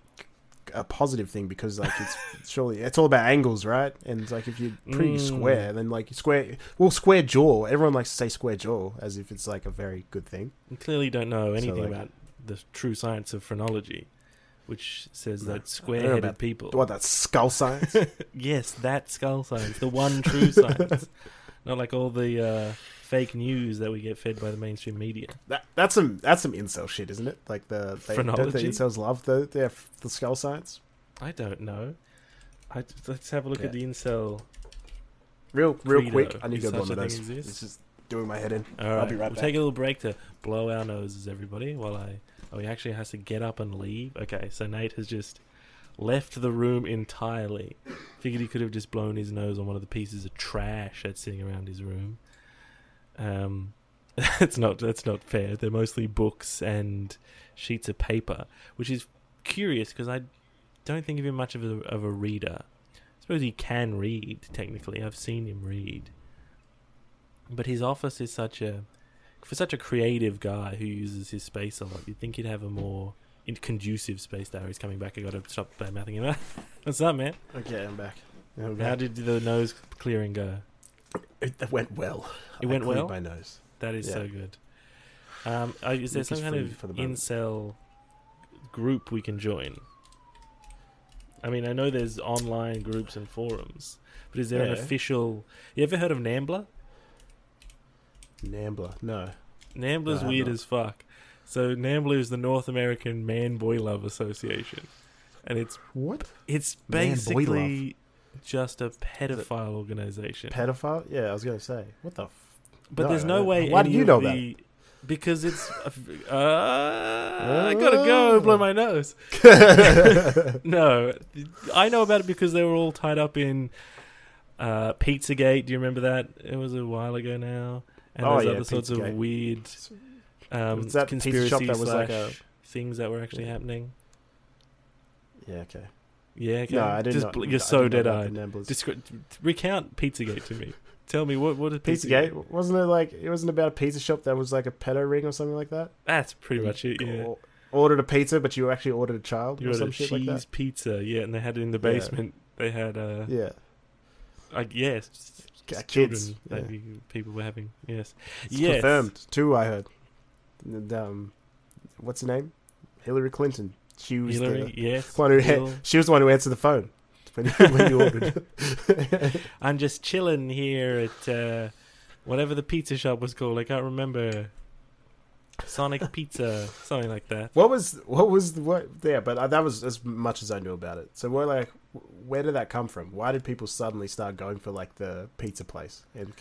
a positive thing because like it's surely it's all about angles, right? And it's like if you're pretty Mm. square, then like square, well, square jaw. Everyone likes to say square jaw as if it's like a very good thing. You clearly don't know anything like- about the true science of phrenology, which says No, that square-headed about- people. What that skull science? Yes, that skull science, the one true science, not like all the uh, fake news that we get fed by the mainstream media. that, that's some that's some incel shit, isn't it? Like the they, don't the incels love the the, the skull science. I don't know. I, let's have a look Yeah. at the incel. Real real Credo. quick, I need to go one of those. This is doing my head in. All I'll be right back. we'll back. take a little break to blow our noses, everybody. While I oh, he actually has to get up and leave. Okay, so Nate has just left the room entirely. Figured he could have just blown his nose on one of the pieces of trash that's sitting around his room. Um, that's not that's not fair. They're mostly books and sheets of paper, which is curious because I don't think of him much of a of a reader. I suppose he can read technically. I've seen him read, but his office is such a for such a creative guy who uses his space a lot. You'd think he'd have a more in- conducive space. There, he's coming back. I got to stop bad mouthing him. What's up, man? Okay, I'm back. I'm How did the nose clearing go? It, it went well. It I went well? My nose. That is Yeah. so good. Um, is there some is kind of for the moment. incel group we can join? I mean, I know there's online groups and forums, but is there an Yeah. official? You ever heard of Nambla? Nambler. No. Nambla's No, weird not. as fuck. So Nambla is the North American Man Boy Love Association, and it's What? it's Man Boy basically just a pedophile organization. Pedophile? Yeah, I was gonna say. What the? F- But No, there's no uh, way. why do you know the, Because it's. Uh, I gotta go. Blow my nose. No, I know about it because they were all tied up in uh, Pizzagate. Do you remember that? It was a while ago now. And Oh, there's yeah, other sorts of weird um, Was that conspiracy that was slash like a- things that were actually happening. yeah. Okay. Yeah, okay. No, I didn't. Just know, bl- you're so dead eyed. Descri- recount Pizzagate to me. Tell me what what is Pizzagate wasn't it like it wasn't about a pizza shop that was like a pedo ring or something like that? That's pretty much it. Yeah. Or- ordered a pizza, but you actually ordered a child You or had some a shit cheese like that. pizza, yeah, and they had it in the Yeah. basement. They had uh, Yeah, I yes, K- children, kids. Yeah. maybe people were having yes, It's yes, confirmed. Two, I heard. And, um, what's her name? Hillary Clinton. She was Hillary, the yes, one who had, she was the one who answered the phone when you, when you ordered. I'm just chilling here at uh, whatever the pizza shop was called. I can't remember. Sonic Pizza, something like that. What was what was what? Yeah, but that was as much as I knew about it. So what like where did that come from? Why did people suddenly start going for like the pizza place? And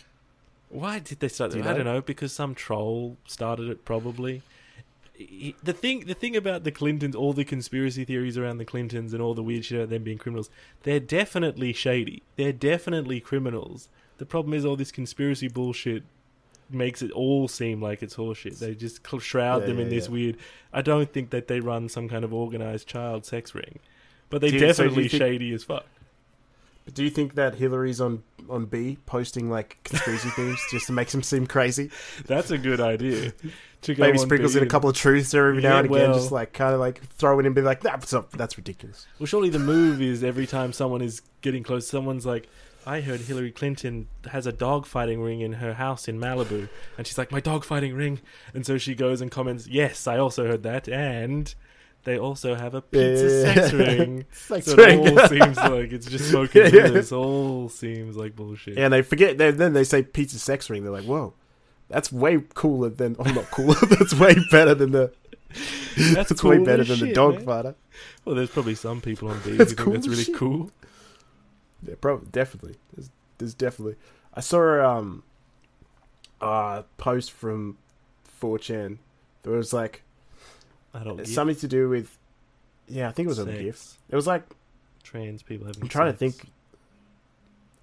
Why did they start? Do I know? don't know because some troll started it. Probably. He- The thing, the thing about the Clintons, all the conspiracy theories around the Clintons and all the weird shit about them being criminals, they're definitely shady. They're definitely criminals. The problem is all this conspiracy bullshit makes it all seem like it's horseshit. They just shroud Yeah, them in this yeah. weird. I don't think that they run some kind of organized child sex ring, but they Do you- so do definitely think- shady as fuck. Do you think that Hillary's on on B posting like conspiracy theories just to make them seem crazy? That's a good idea. To go Maybe sprinkles B in a couple of truths every now Yeah, and again, well- just like kind of like throw it in and be like, that's that's ridiculous. Well, surely the move is every time someone is getting close, someone's like, I heard Hillary Clinton has a dog fighting ring in her house in Malibu. And she's like, my dog fighting ring. And so she goes and comments, yes, I also heard that. And they also have a pizza Yeah. sex ring. Sex so ring. it all seems like it's just smoking Yeah. mirrors. All seems like bullshit. and they forget. They, then they say pizza sex ring. They're like, whoa, that's way cooler than. Oh, not cooler. that's way better than the. That's That's way better than the dog man. fighter. Well, there's probably some people on B who think cool that's really shit. cool. Yeah, probably definitely. There's, there's definitely. I saw a um, uh, post from 4chan. There was like I don't it's something to do with. Yeah, I think it was on sex. GIF. It was like Trans people having I'm trying to think.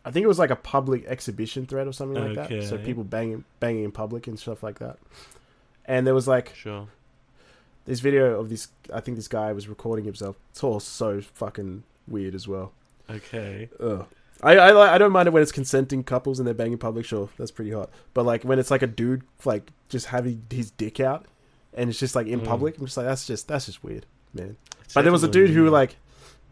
I think it was like a public exhibition thread or something like that. So people banging banging in public and stuff like that. And there was like Sure. this video of this. I think this guy was recording himself. It's all so fucking weird as well. Okay. Ugh. I, I I don't mind it when it's consenting couples and they're banging public. Sure, that's pretty hot. But like when it's like a dude like just having his dick out and it's just like in Mm. public, I'm just like that's just that's just weird, man. It's But there was a dude who like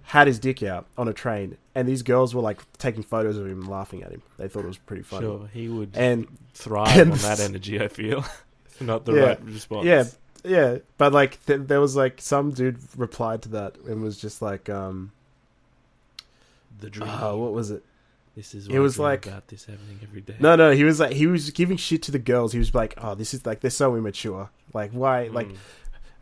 had his dick out on a train, and these girls were like taking photos of him, and laughing at him. They thought it was pretty funny. Sure, he would And thrive and- on that energy. I feel not the Yeah. right response. yeah, yeah, but like th- there was like some dude replied to that and was just like, um, the dream. oh, what was it? This is. it was like- about this happening every day. No, no, he was like he was giving shit to the girls. He was like, oh, this is like they're so immature. Like why? Like Mm.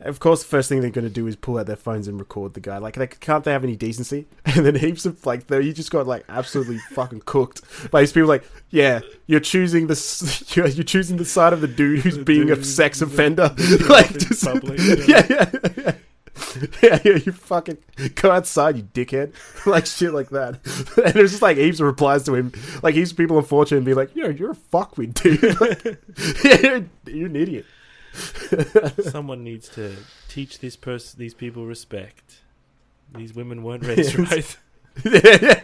of course, the first thing they're going to do is pull out their phones and record the guy. Like, like can't they have any decency? And then heaps of like, though, he just got like absolutely fucking cooked by these people. Like, yeah, you're choosing the you're, you're choosing the side of the dude who's The being a sex offender. like, public, just yeah. yeah, yeah, yeah. Yeah, yeah, you fucking go outside, you dickhead. like shit like that. And there's just like heaps of replies to him. Like heaps of people on 4chan be like, yo, you're a fuckwit, dude. Like, yeah, you're, you're an idiot. Someone needs to teach this person, these people, respect. These women weren't raised right. yeah,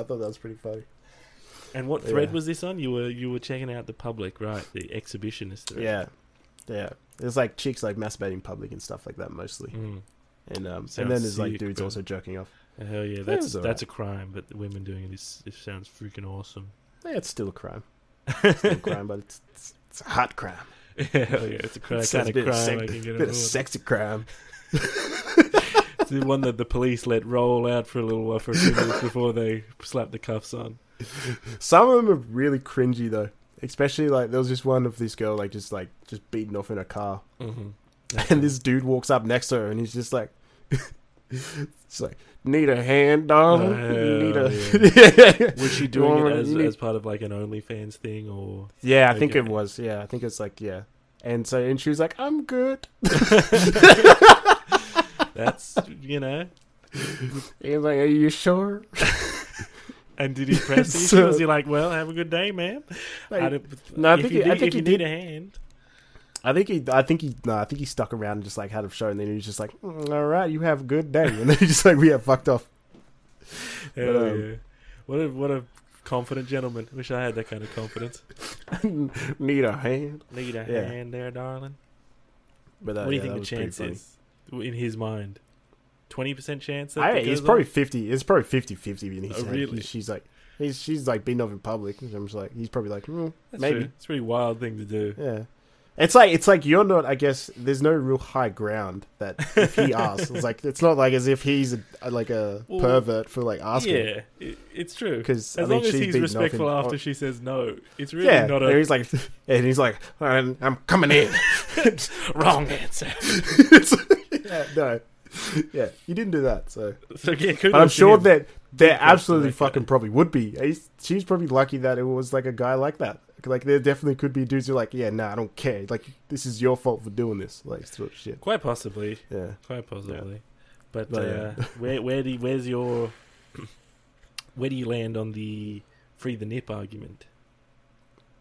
I thought that was pretty funny. And what thread Yeah. was this on? You were you were checking out the public, right? The exhibitionist thread. Yeah, yeah. There's like chicks like masturbating in public and stuff like that mostly, Mm. and um, Sounds and then there's like dudes bro. also jerking off. Hell yeah, that's was that's alright. a crime, but the women doing it is it sounds freaking awesome. Yeah, it's still a crime. It's still a crime, but it's, it's it's a hot crime. Hell yeah, it's a cri- It's kind a of bit of crime sex- I can get Bit of sexy crime. It's the one that the police let roll out for a little while for a few minutes before they slap the cuffs on. Some of them are really cringy though. Especially like there was just one of this girl like just like just beaten off in a car, Mm-hmm. and this dude walks up next to her and he's just like, it's like need a hand, darling. Oh, need a hell was she doing it as, need- as part of like an OnlyFans thing, or Yeah, I think it was. Yeah, I think it's like yeah. And so and she was like, I'm good. that's you know? He was like, Are you sure? And did he press So- issue? Was he like, "Well, have a good day, ma'am"? Like, I no, I think he- I think he did- a hand. I think he, I think he, no, I think he stuck around and just like had a show, and then he was just like, "Mm, "All right, you have a good day," and then he just like, "We have fucked off." Hell um, yeah! What a what a confident gentleman. Wish I had that kind of confidence. Need a hand? Need a Yeah. hand there, darling. But uh, what do you yeah, think the chance is in his mind? Twenty percent chance. That I, it's probably on? fifty. It's probably 50-50 in his Oh, really? He's- She's like, he's she's like beaten off in public. And I'm just like, he's probably like, mm, maybe. true. It's a pretty wild thing to do. Yeah. It's like it's like you're not. I guess there's no real high ground that if he asks, it's like it's not like as if he's a, like a Well, pervert for like asking. Yeah, it, it's true. Because As long as he's respectful after she says no, it's really yeah, not and a he's like, and he's like, I'm, I'm coming in. wrong answer. yeah, no, yeah, you didn't do that. So, So yeah, but I'm to sure him. that there absolutely fucking probably would be. He's, she's probably lucky that it was like a guy like that. Like there definitely could be dudes who are like, yeah, nah, I don't care. Like this is your fault for doing this. Like sort of shit. quite possibly, Yeah. quite possibly. But, But, uh, yeah. where where do you- where's your where do you land on the free the nip argument?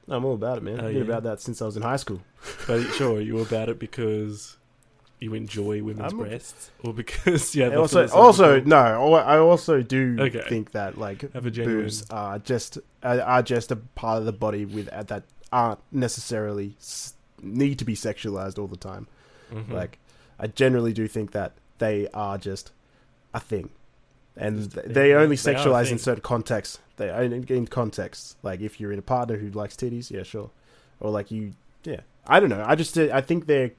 I'm all about it, man. Oh, I've been yeah? about that since I was in high school. But sure, you about it because you enjoy women's I'm breasts, or because yeah. also, also, no, I also do Okay. think that like genuine- boobs are just are, just a part of the body with uh, that aren't necessarily need to be sexualized all the time. Mhm. Like, I generally do think that they are just a thing, and Just a th- thing, they yeah. only They sexualize in certain contexts. They only in contexts. Like if you're in a partner who likes titties, yeah, sure, or like you, yeah. I don't know. I just I think they're.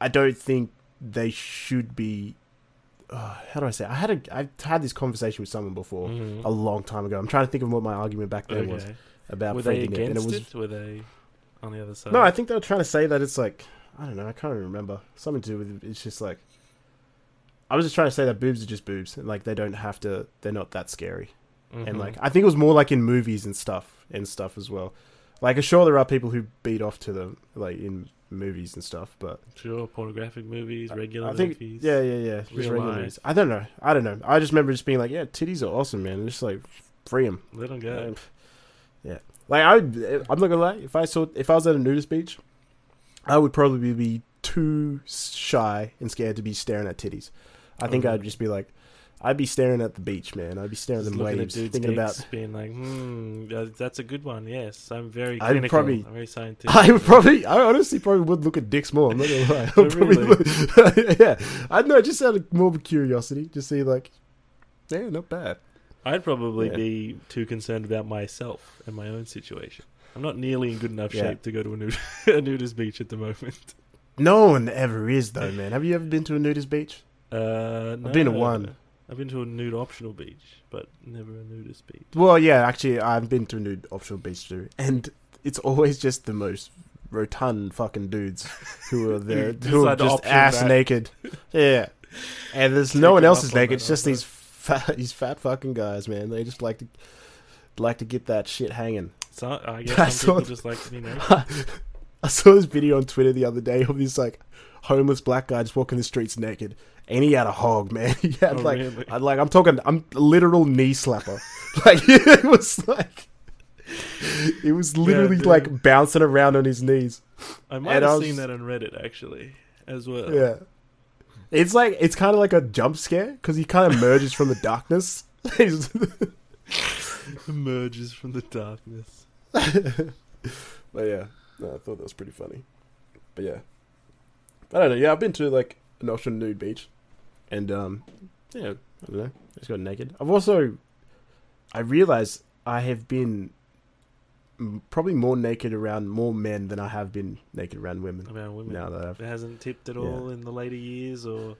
I don't think they should be. Uh, how do I say? I had a I had this conversation with someone before Mhm. a long time ago. I'm trying to think of what my argument back then was about Were they freaking it, and against it it, Were they on the other side? no. I think they were trying to say that it's like I don't know. I can't even remember something to do with it's just like I was just trying to say that boobs are just boobs, and like they don't have to. They're not that scary, and Mhm. like I think it was more like in movies and stuff and stuff as well. Like, sure, there are people who beat off to them like in movies and stuff, but sure, pornographic movies, regular I think movies. yeah, yeah, yeah. Just regular life. movies. I don't know. I don't know. I just remember just being like, yeah, titties are awesome, man. And just like free them. let them go. Yeah, like I, I'm not gonna lie. If I saw, if I was at a nudist beach, I would probably be too shy and scared to be staring at titties. I think Okay. I'd just be like, I'd be staring at the beach, man. I'd be staring at the waves, at thinking about. being like, hmm, that's a good one. Yes, I'm very I'd probably- I'm very scientific. I would probably, I honestly probably would look at dicks more. I'm not gonna lie. Oh, really? look- yeah, I know. Just out of more of a curiosity, just see like, yeah, not bad. I'd probably Yeah. be too concerned about myself and my own situation. I'm not nearly in good enough Yeah. shape to go to a, nud- a nudist beach at the moment. No one ever is though, man. Have you ever been to a nudist beach? Uh, I've been to no. one. I've been to a nude optional beach, but never a nudist beach. Well, yeah, actually, I've been to a nude optional beach too, and it's always just the most rotund fucking dudes who are there, Who are just ass that. naked. Yeah, and there's no one else is naked. It's just these fat, these fat fucking guys, man. They just like to like to get that shit hanging. So I I guess some saw- people just like to be naked. I saw this video on Twitter the other day of this like homeless black guy just walking the streets naked, and he had a hog, man. He had Oh, like, really? I, like I'm talking, I'm a literal knee slapper. like it was like, it was literally dude. like bouncing around on his knees. I might And I have was- seen that on Reddit actually, as well. Yeah, it's like it's kind of like a jump scare because he kind of emerges from the darkness. Emerges from the darkness. But yeah, no, I thought that was pretty funny. But yeah, I don't know. Yeah, I've been to like an ocean nude beach, and um, yeah, I don't know. I just got naked. I've also, I realize I have been probably more naked around more men than I have been naked around women. About women. Now that I've It hasn't tipped at Yeah. all in the later years, or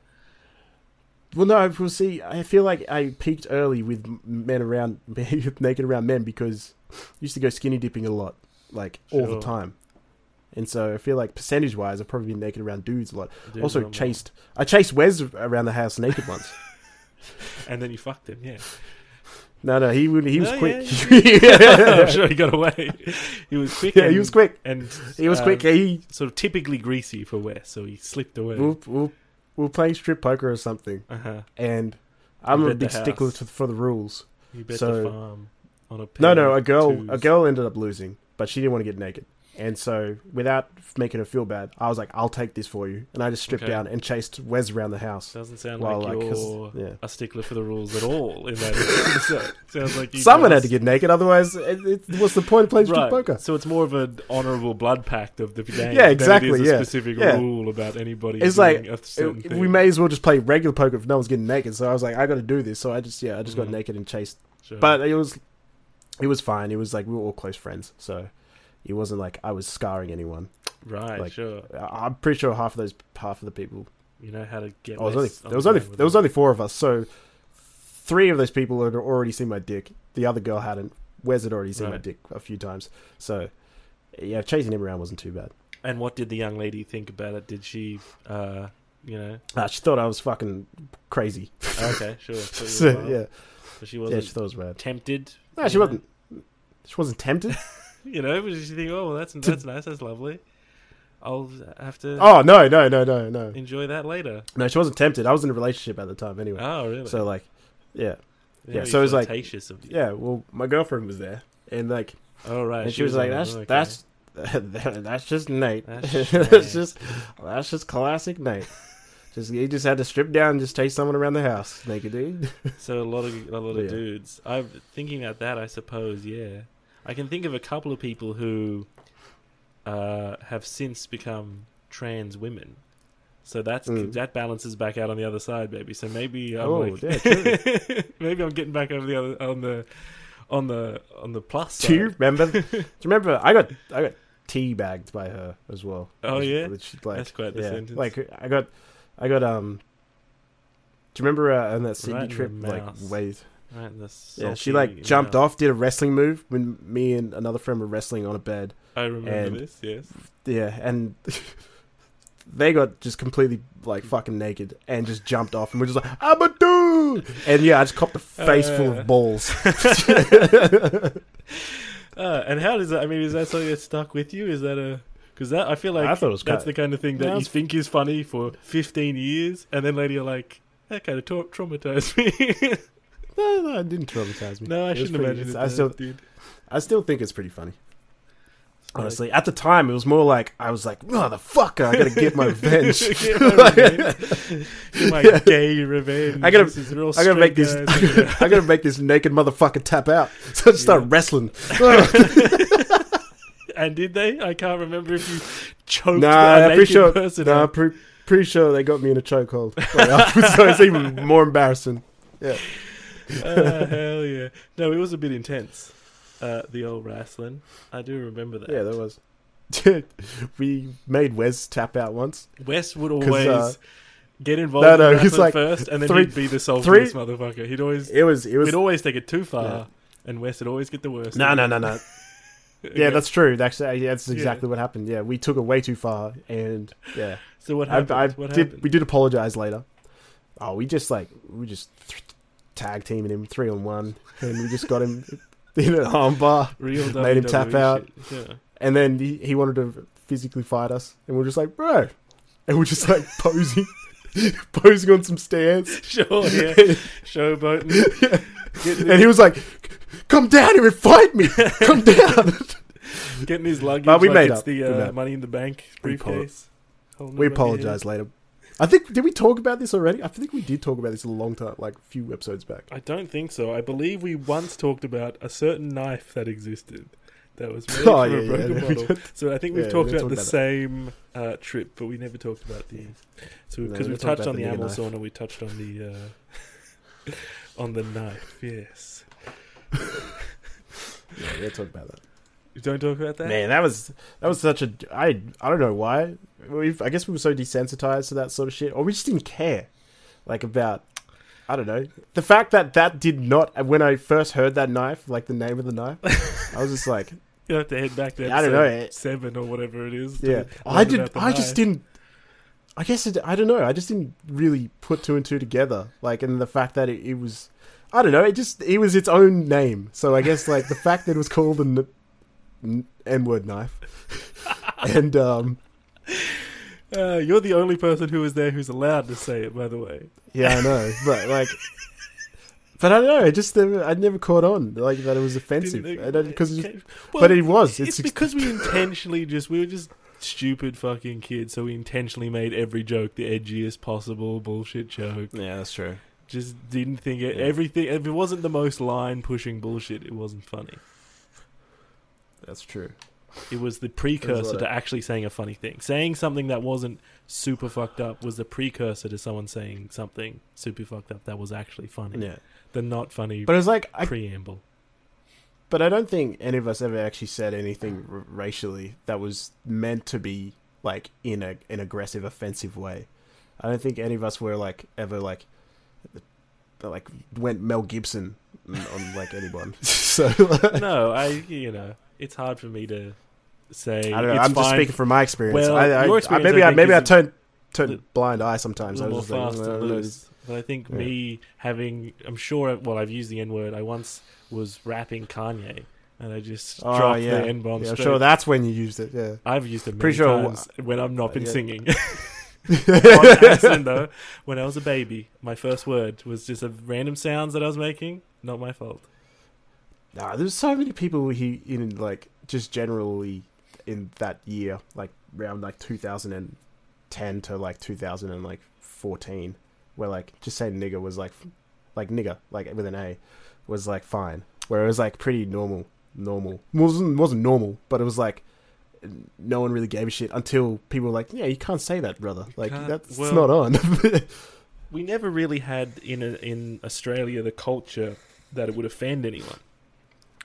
well, no, we'll see. I feel like I peaked early with men around naked around men because I used to go skinny dipping a lot, like all the time. And so I feel like percentage wise, I've probably been naked around dudes a lot. dudes also chased. I chased Wes around the house naked once. and then you fucked him. Yeah, No, no, he. He was No, quick. I'm sure he got away. He was quick. Yeah, and, he was quick. and He was um, quick. He Sort of typically greasy for Wes, so he slipped away. we were, we were, we were playing strip poker or something, Uh-huh. and I'm a big stickler to, for the rules. You bet So- the farm on a No, no, a girl, a girl ended up losing, but she didn't want to get naked. And so, without making her feel bad, I was like, "I'll take this for you," and I just stripped Okay. down and chased Wes around the house. Doesn't sound Well, like, you're yeah. a stickler for the rules at all. In that sounds like you Someone had to get naked, otherwise, it, it, what's the point of playing right. poker? So it's more of an honourable blood pact of the game. Yeah, exactly, It is a yeah. specific Yeah. rule about anybody. It's like, a certain It- we may as well just play regular poker if no one's getting naked. So I was like, I got to do this. So I just, yeah, I just got Mhm. naked and chased. Sure. But it was, it was fine. It was like we were all close friends, so it wasn't like I was scarring anyone. right, like, sure. I- I'm pretty sure half of those, half of the people You know how to get. It was only, there was only there was them. only four of us, so three of those people had already seen my dick. The other girl hadn't. Wes had already seen my dick a few times, so yeah, chasing him around wasn't too bad. And what did the young lady think about it? Did she, uh, you know? Uh, she thought I was fucking crazy. Okay, sure. So, you So, were wild. yeah, So she wasn't yeah, she thought it was rad. tempted. No, she know? wasn't. She wasn't tempted. You know, but she think, oh, well, that's that's nice, that's lovely. I'll have to Oh no, no, no, no, no, enjoy that later. no. She wasn't tempted. I was in a relationship at the time anyway. Oh, really? So like, yeah, yeah, so it was like- you. yeah. Well, my girlfriend was there, and like, Oh, right. and she was like, "That's Okay. that's that's just Nate. That's That's, just just that's just classic Nate. Just he just had to strip down and just chase someone around the house, naked dude. So a lot of a lot of Yeah. dudes. I'm thinking about that. I suppose, yeah. I can think of a couple of people who uh, have since become trans women. So that's Mm. that balances back out on the other side, baby. So maybe I'm Oh, like, yeah, maybe I'm getting back over the other on the on the on the plus Do you remember? do you remember? I got I got teabagged by her as well. Oh, Which- yeah? which, like, That's quite the yeah, sentence. Like I got I got um. Do you remember uh, on that Sydney Right trip? Like wait, Right, in the yeah, she like jumped mouth. off, did a wrestling move when me and another friend were wrestling on a bed. I remember and- this. Yes. Yeah, and they got just completely like fucking naked and just jumped off, and we're just like, "I'm a dude!" And yeah, I just copped a face full Uh. of balls. Uh, and how does that? I mean, is that something that stuck with you? Is that a because that I feel like I thought it was that's kinda- the kind of thing that Yeah, you think is funny for 15 years, and then later you're like, that kind of tra- traumatized me. No, no, it didn't traumatize me. no, I It shouldn't pretty- imagine it. I still, dude. I still think it's pretty funny. Honestly, at the time, it was more like I was like, "Motherfucker, I gotta get my revenge." Get my revenge. Get my gay revenge. I gotta- This is real I gotta make this. I gotta make this naked motherfucker tap out. So I just start wrestling. and did they? I can't remember if you choked nah, a I'm pretty sure. person. Nah, pre- pretty sure they got me in a chokehold. So it's even more embarrassing. Ah, hell yeah! No, it was a bit intense. Uh, the old wrestling. I do remember that. Yeah, that was. we made Wes tap out once. Wes would always uh, get involved no, in no, he's wrestling like first, and then three- he'd be the saltiest three- motherfucker. He'd always, It was. It was. we'd always take it too far, Yeah. and Wes would always get the worst. No, no, no, no. Okay. Yeah, that's true. That's uh, yeah, that's Yeah. exactly what happened. Yeah, we took it way too far, and yeah, so. What I, happened? I what did. happened? We did apologize later. Oh, we just like we just tag teaming him three on one, and we just got him in an armbar, made him WWE tap out. Yeah. and then he, he wanted to physically fight us, and we're just like, bro, and we're just like posing, posing on some stairs, Sure, yeah. Showboating. Getting, and he was like, "Come down here and fight me! Come down!" getting his luggage. But we like made it's up. the uh, money in the bank We briefcase. We apologize later. I think did we talk about this already? I think we did talk about this a long time, like a few episodes back. I don't think so. I believe we once talked about a certain knife that existed that was made Oh, from yeah, a broken yeah, we bottle. So I think we've Yeah, talked we about the about same uh, trip, but we never talked about the. So because we we've touched on the the knife. sauna, we touched on the uh, on the knife. Yes. Yeah, we talked about that. You don't talk about that. Man, that was that was such a I I don't know why. We I guess we were so desensitized to that sort of shit, or we just didn't care, like about. I don't know. The fact that that did not when I first heard that knife, like the name of the knife, I was just like, You have to head back to I don't know, seven or whatever it is. yeah. I did. the I just didn't. I guess it, I don't know. I just didn't really put two and two together. Like, and the fact that it, it was, I don't know. It just it was its own name. So I guess like the fact that it was called an N word knife, and um, Uh, you're the only person who was there who's allowed to say it. By the way. yeah, I know, but like. But I don't know. I just never, I never caught on like that. It was offensive. Didn't- I don't because, Okay. but it was. It's, It's, because we intentionally just we were just stupid fucking kids, so we intentionally made every joke the edgiest possible bullshit joke. yeah, that's true. Just didn't think it Yeah. everything. If it wasn't the most line pushing bullshit, it wasn't funny. That's true. It was the precursor to actually saying a funny thing. Saying something that wasn't super fucked up was the precursor to someone saying something super fucked up that was actually funny. Yeah, The not funny but it was like, I, preamble. but I don't think any of us ever actually said anything r- racially that was meant to be like in a an aggressive, offensive way. I don't think any of us were like ever like like went Mel Gibson on, like anyone. so no, I you know it's hard for me to say. I don't know. I'm just speaking from my experience. Well, I, I, your experience, maybe I maybe I turn turn the- blind eye sometimes. I was just fast "Oh, and no, loose. But I think Yeah. me having, I'm sure, well, I've used the N word. I once was rapping Kanye, and I just Oh, dropped yeah. the N bomb. Yeah, I'm sure that's when you used it. Yeah. I've used it many Pretty sure- times when I've not been yeah. singing. On accident, though, when I was a baby, my first word was just a random sounds that I was making. Not my fault. Nah, there's so many people he in like just generally in that year, like around like 2010 to like 2014, where like just saying nigger was like like nigger like with an A was like fine, where it was like pretty normal, normal wasn't wasn't normal, but it was like no one really gave a shit until people were like, yeah, you can't say that, brother. Like Can't- that's well- not on. We never really had in a, in Australia the culture that it would offend anyone.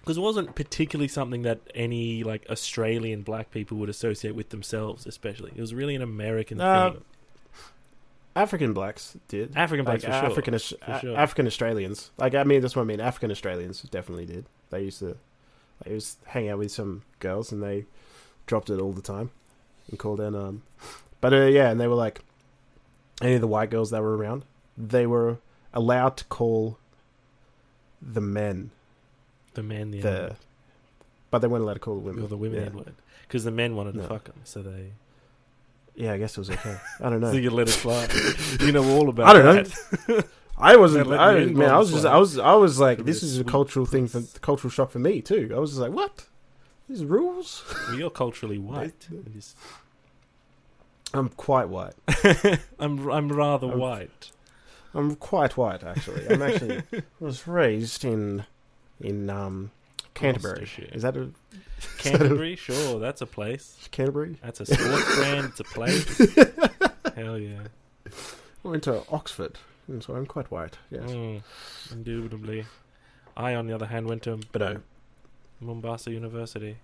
Because it wasn't particularly something that any like Australian black people would associate with themselves, especially. It was really an American Uh, thing. African blacks did. African blacks like, for sure. African For sure. African Australians. Like I mean, that's what I mean. African Australians definitely did. They used to, they used to hang out with some girls, and they dropped it all the time and called in. Um, but uh, yeah, and they were like, any of the white girls that were around, they were allowed to call the men The men, the, the, N-word. but they weren't allowed to call the Or women. the women Yeah. N-word. Because the men wanted to fuck them, so they Yeah, I guess it was okay. I don't know. so you let it slide. you know all about. It. I don't know. I wasn't. I, man, I was just. slide. I was. I was like, this is a cultural thing for cultural shock for me too. I was just like, what? These rules? Well, you're culturally white. I'm quite white. I'm I'm rather I'm- white. I'm quite white actually. I'm actually was raised in in um Canterbury. Is that a Canterbury, sure, that's a place. Canterbury? That's a sports brand. It's a place. Hell yeah. I went to Oxford, and so I'm quite white. Yes, Mm, indubitably. I, on the other hand, went to but. Mombasa University.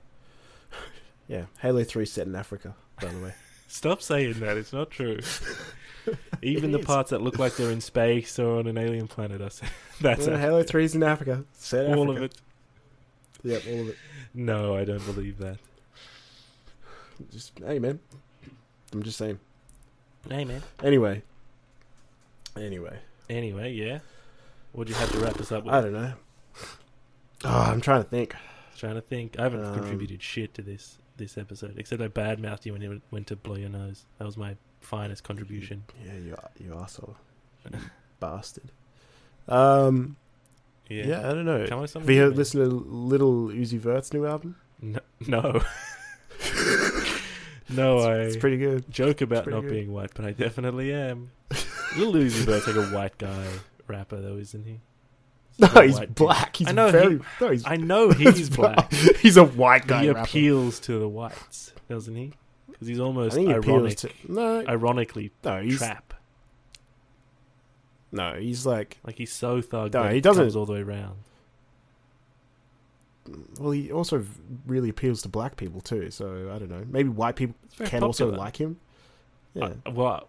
Yeah, Halo Three set in Africa, by the way. Stop saying that. It's not true. Even the is. parts that look like they're in space or on an alien planet are. sa- That's Yeah, Halo Halo is in Africa. Set all Africa. of it. Yep, all of it. No, I don't believe that. Just hey man, I'm just saying. Hey man. Anyway, anyway, Anyway, yeah. What do you have to wrap this up with? I don't know. Oh, I'm trying to think. Trying to think. I haven't Um, contributed shit to this this episode, except I badmouthed you when you went to blow your nose. That was my finest contribution. Yeah, you are, you asshole, you bastard. Um, Yeah. yeah. I don't know. Have you man. listened to Little Uzi Vert's new album? No. No. no, I It's pretty good. joke about not good. being white, but I definitely am. Lil Uzi Vert's like a white guy rapper, though, isn't he? No, he's black. He's I know, very. no, he's. I know he's black. he's a white guy. he rapper. appeals to the whites, doesn't he? Because he's I almost think he ironic, to no, ironically no. He's trap. no. He's like. Like he's so thug No, he doesn't- all the way around. Well, he also really appeals to black people too. So I don't know. Maybe white people can also like him. Yeah. I, well,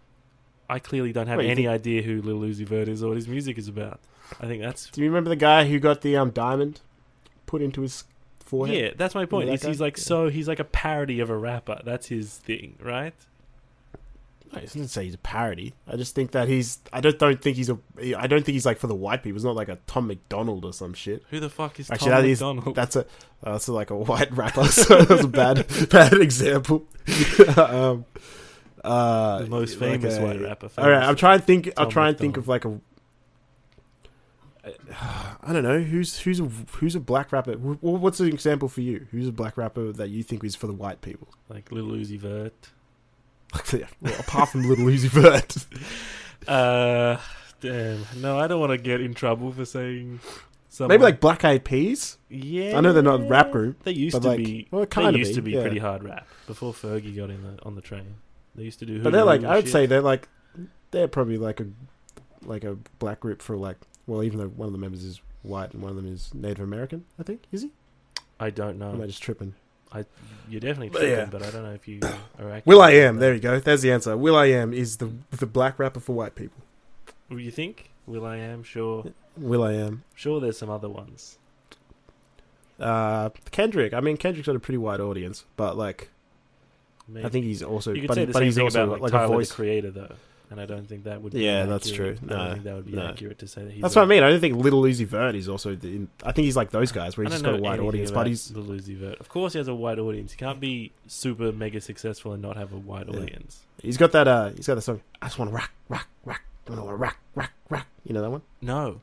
I clearly don't have Wait, any think- idea who Lil Uzi Vert is or what his music is about. I think that's Do you remember the guy who got the um diamond put into his forehead? yeah. That's my point. that Is he's guy? like Yeah. so he's like a parody of a rapper. That's his thing, right? I didn't say he's a parody. I just think that he's. I don't don't think he's a. I don't think he's like for the white people. It's not like a Tom MacDonald or some shit. Who the fuck is Actually, Tom that is- MacDonald? That's a. Uh, that's like a white rapper. So that was a bad bad example. um, uh, the most like famous a- white rapper. All right, I'm trying to think. I'll try and think of like a I don't know who's who's a who's a black rapper. Wh- wh- What's an example for you? Who's a black rapper that you think is for the white people? Like Lil Uzi Vert. well, apart from Little Uzi Vert. Uh, damn. No, I don't want to get in trouble for saying. Someone. Maybe like Black Eyed Peas. yeah. I know they're not a rap group, They used to like, be. well, They kind of used to be yeah. pretty hard rap before Fergie got in the on the train. They used to do. But they're like, I would shit. say they're like, they're probably like a like a black group for like. Well, even though one of the members is white and one of them is Native American, I think is he? I don't Or am I know. just tripping? You're definitely But tripping, yeah. but I don't know if you are. will.i.am. There you go. There's the answer. will.i.am is the the black rapper for white people. You think? will.i.am sure. will.i.am. Sure, there's some other ones. Uh, Kendrick. I mean, Kendrick's got a pretty wide audience, but like, Maybe. I think he's also. you could but, say the but same he's thing also about like, like Tyler a voice. the Creator, though, and I don't think that would. be Yeah, that's accurate. true. I don't No, think that would be no. accurate to say that he's. That's a- what I mean. I don't think Little Uzi Vert is also. The, in, I think he's like those guys where he's just got a wide audience, but he's the Lucy Vert. Of course, he has a wide audience. He can't be super mega successful and not have a wide Yeah. audience. he's got that. Uh, he's got the song. I just want to rock, rock, rock. I want to rock, rock, rock. You know that one? No,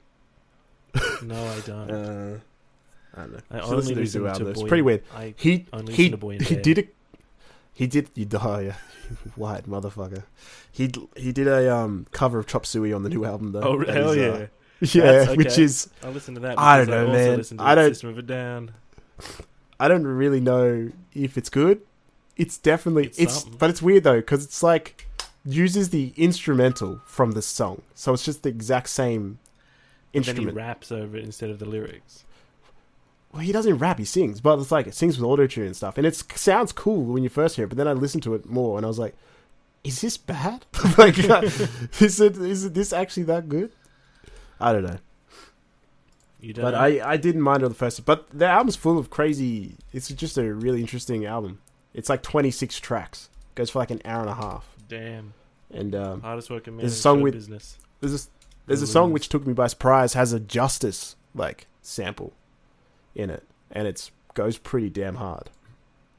no, I don't. Uh, I don't know. I only listen to listen to though. It's pretty weird. I He only he to Boy and he did it. He did you die, you white motherfucker. He he did a um cover of Chop Suey on the new album though. Oh hell yeah! uh, yeah, That's which is I'll listen to that. I don't know, also man. I don't- System of a Down. I don't really know if it's good. It's definitely It's it's, but it's weird though because it's like uses the instrumental from the song, so it's just the exact same Then he instrument. raps over it instead of the lyrics. Well, he doesn't rap; he sings, but it's like it sings with auto tune and stuff, and it sounds cool when you first hear it. But then I listened to it more, and I was like, "Is this bad? like, is it is it this actually that good?" I don't know. You don't. But I, I didn't mind it the first, but the album's full of crazy. It's just a really interesting album. It's like 26 tracks. Goes for like an hour and a half. damn And um, hardest working man. There's a song with- business. there's a, there's a song which took me by surprise. Has a Justice like sample in it, and it's goes pretty damn hard.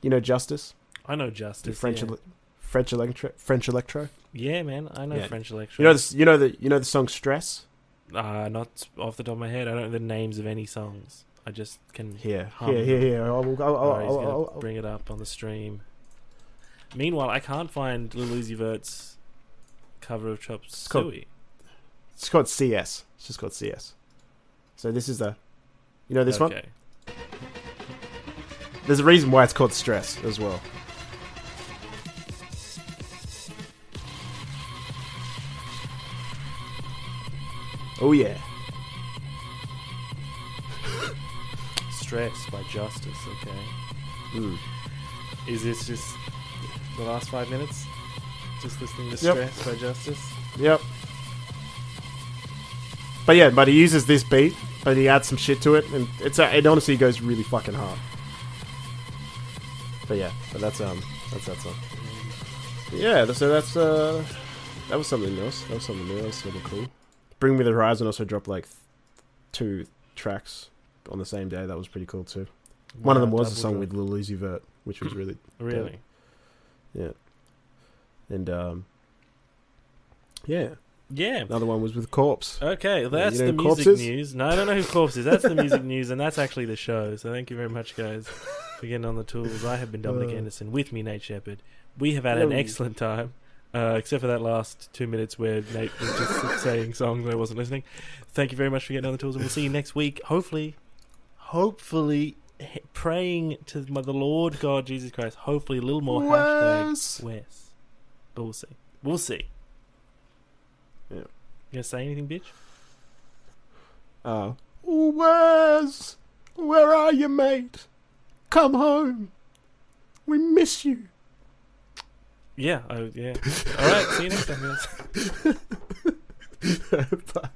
You know Justice, I know the Justice. French yeah. ele- French electro, French electro. yeah, man. I know Yeah. French electro. You know this, you know the you know the song Stress. Uh, not off the top of my head. I don't know the names of any songs. I just can. Here, Hum. here, here, here. I'll, bring it up on the stream. Meanwhile, I can't find Lil Uzi Vert's cover of Chop called- Suey. It's called CS. It's just called CS. So this is the, you know this one. There's a reason why it's called stress as well. Oh yeah. Stress by Justice. Okay. Mm. Is this just the last five minutes? Just listening to Yep. Stress by Justice? Yep. But yeah, but he uses this beat, but he adds some shit to it, and it's uh, it honestly goes really fucking hard. But yeah, but that's um that's that song. Yeah, so that's uh that was something else. That was something new. That was sort of cool. Bring Me the Horizon also dropped like th- two tracks on the same day. That was pretty cool too. One of them was a song with Lil Uzi Vert, which was really Really? yeah. And um yeah, Yeah. another one was with Corpse. Okay, that's you know the music news. No, I don't know who Corpse is. That's the music news, and that's actually the show. So thank you very much, guys, for getting on the tools. I have been Dominic Uh. Anderson with me, Nate Shepard. We have had an excellent time, uh, except for that last two minutes where Nate was just saying songs and I wasn't listening. Thank you very much for getting on the tools, and we'll see you next week. Hopefully, hopefully, praying to my, the Lord God Jesus Christ. Hopefully, a little more hashtag Wes. Wes. But we'll see. We'll see. Yeah. You gonna say anything, bitch? Uh, Where's. where are you, mate? Come home. We miss you. Yeah, I, yeah. All right, see you next time, guys. Bye.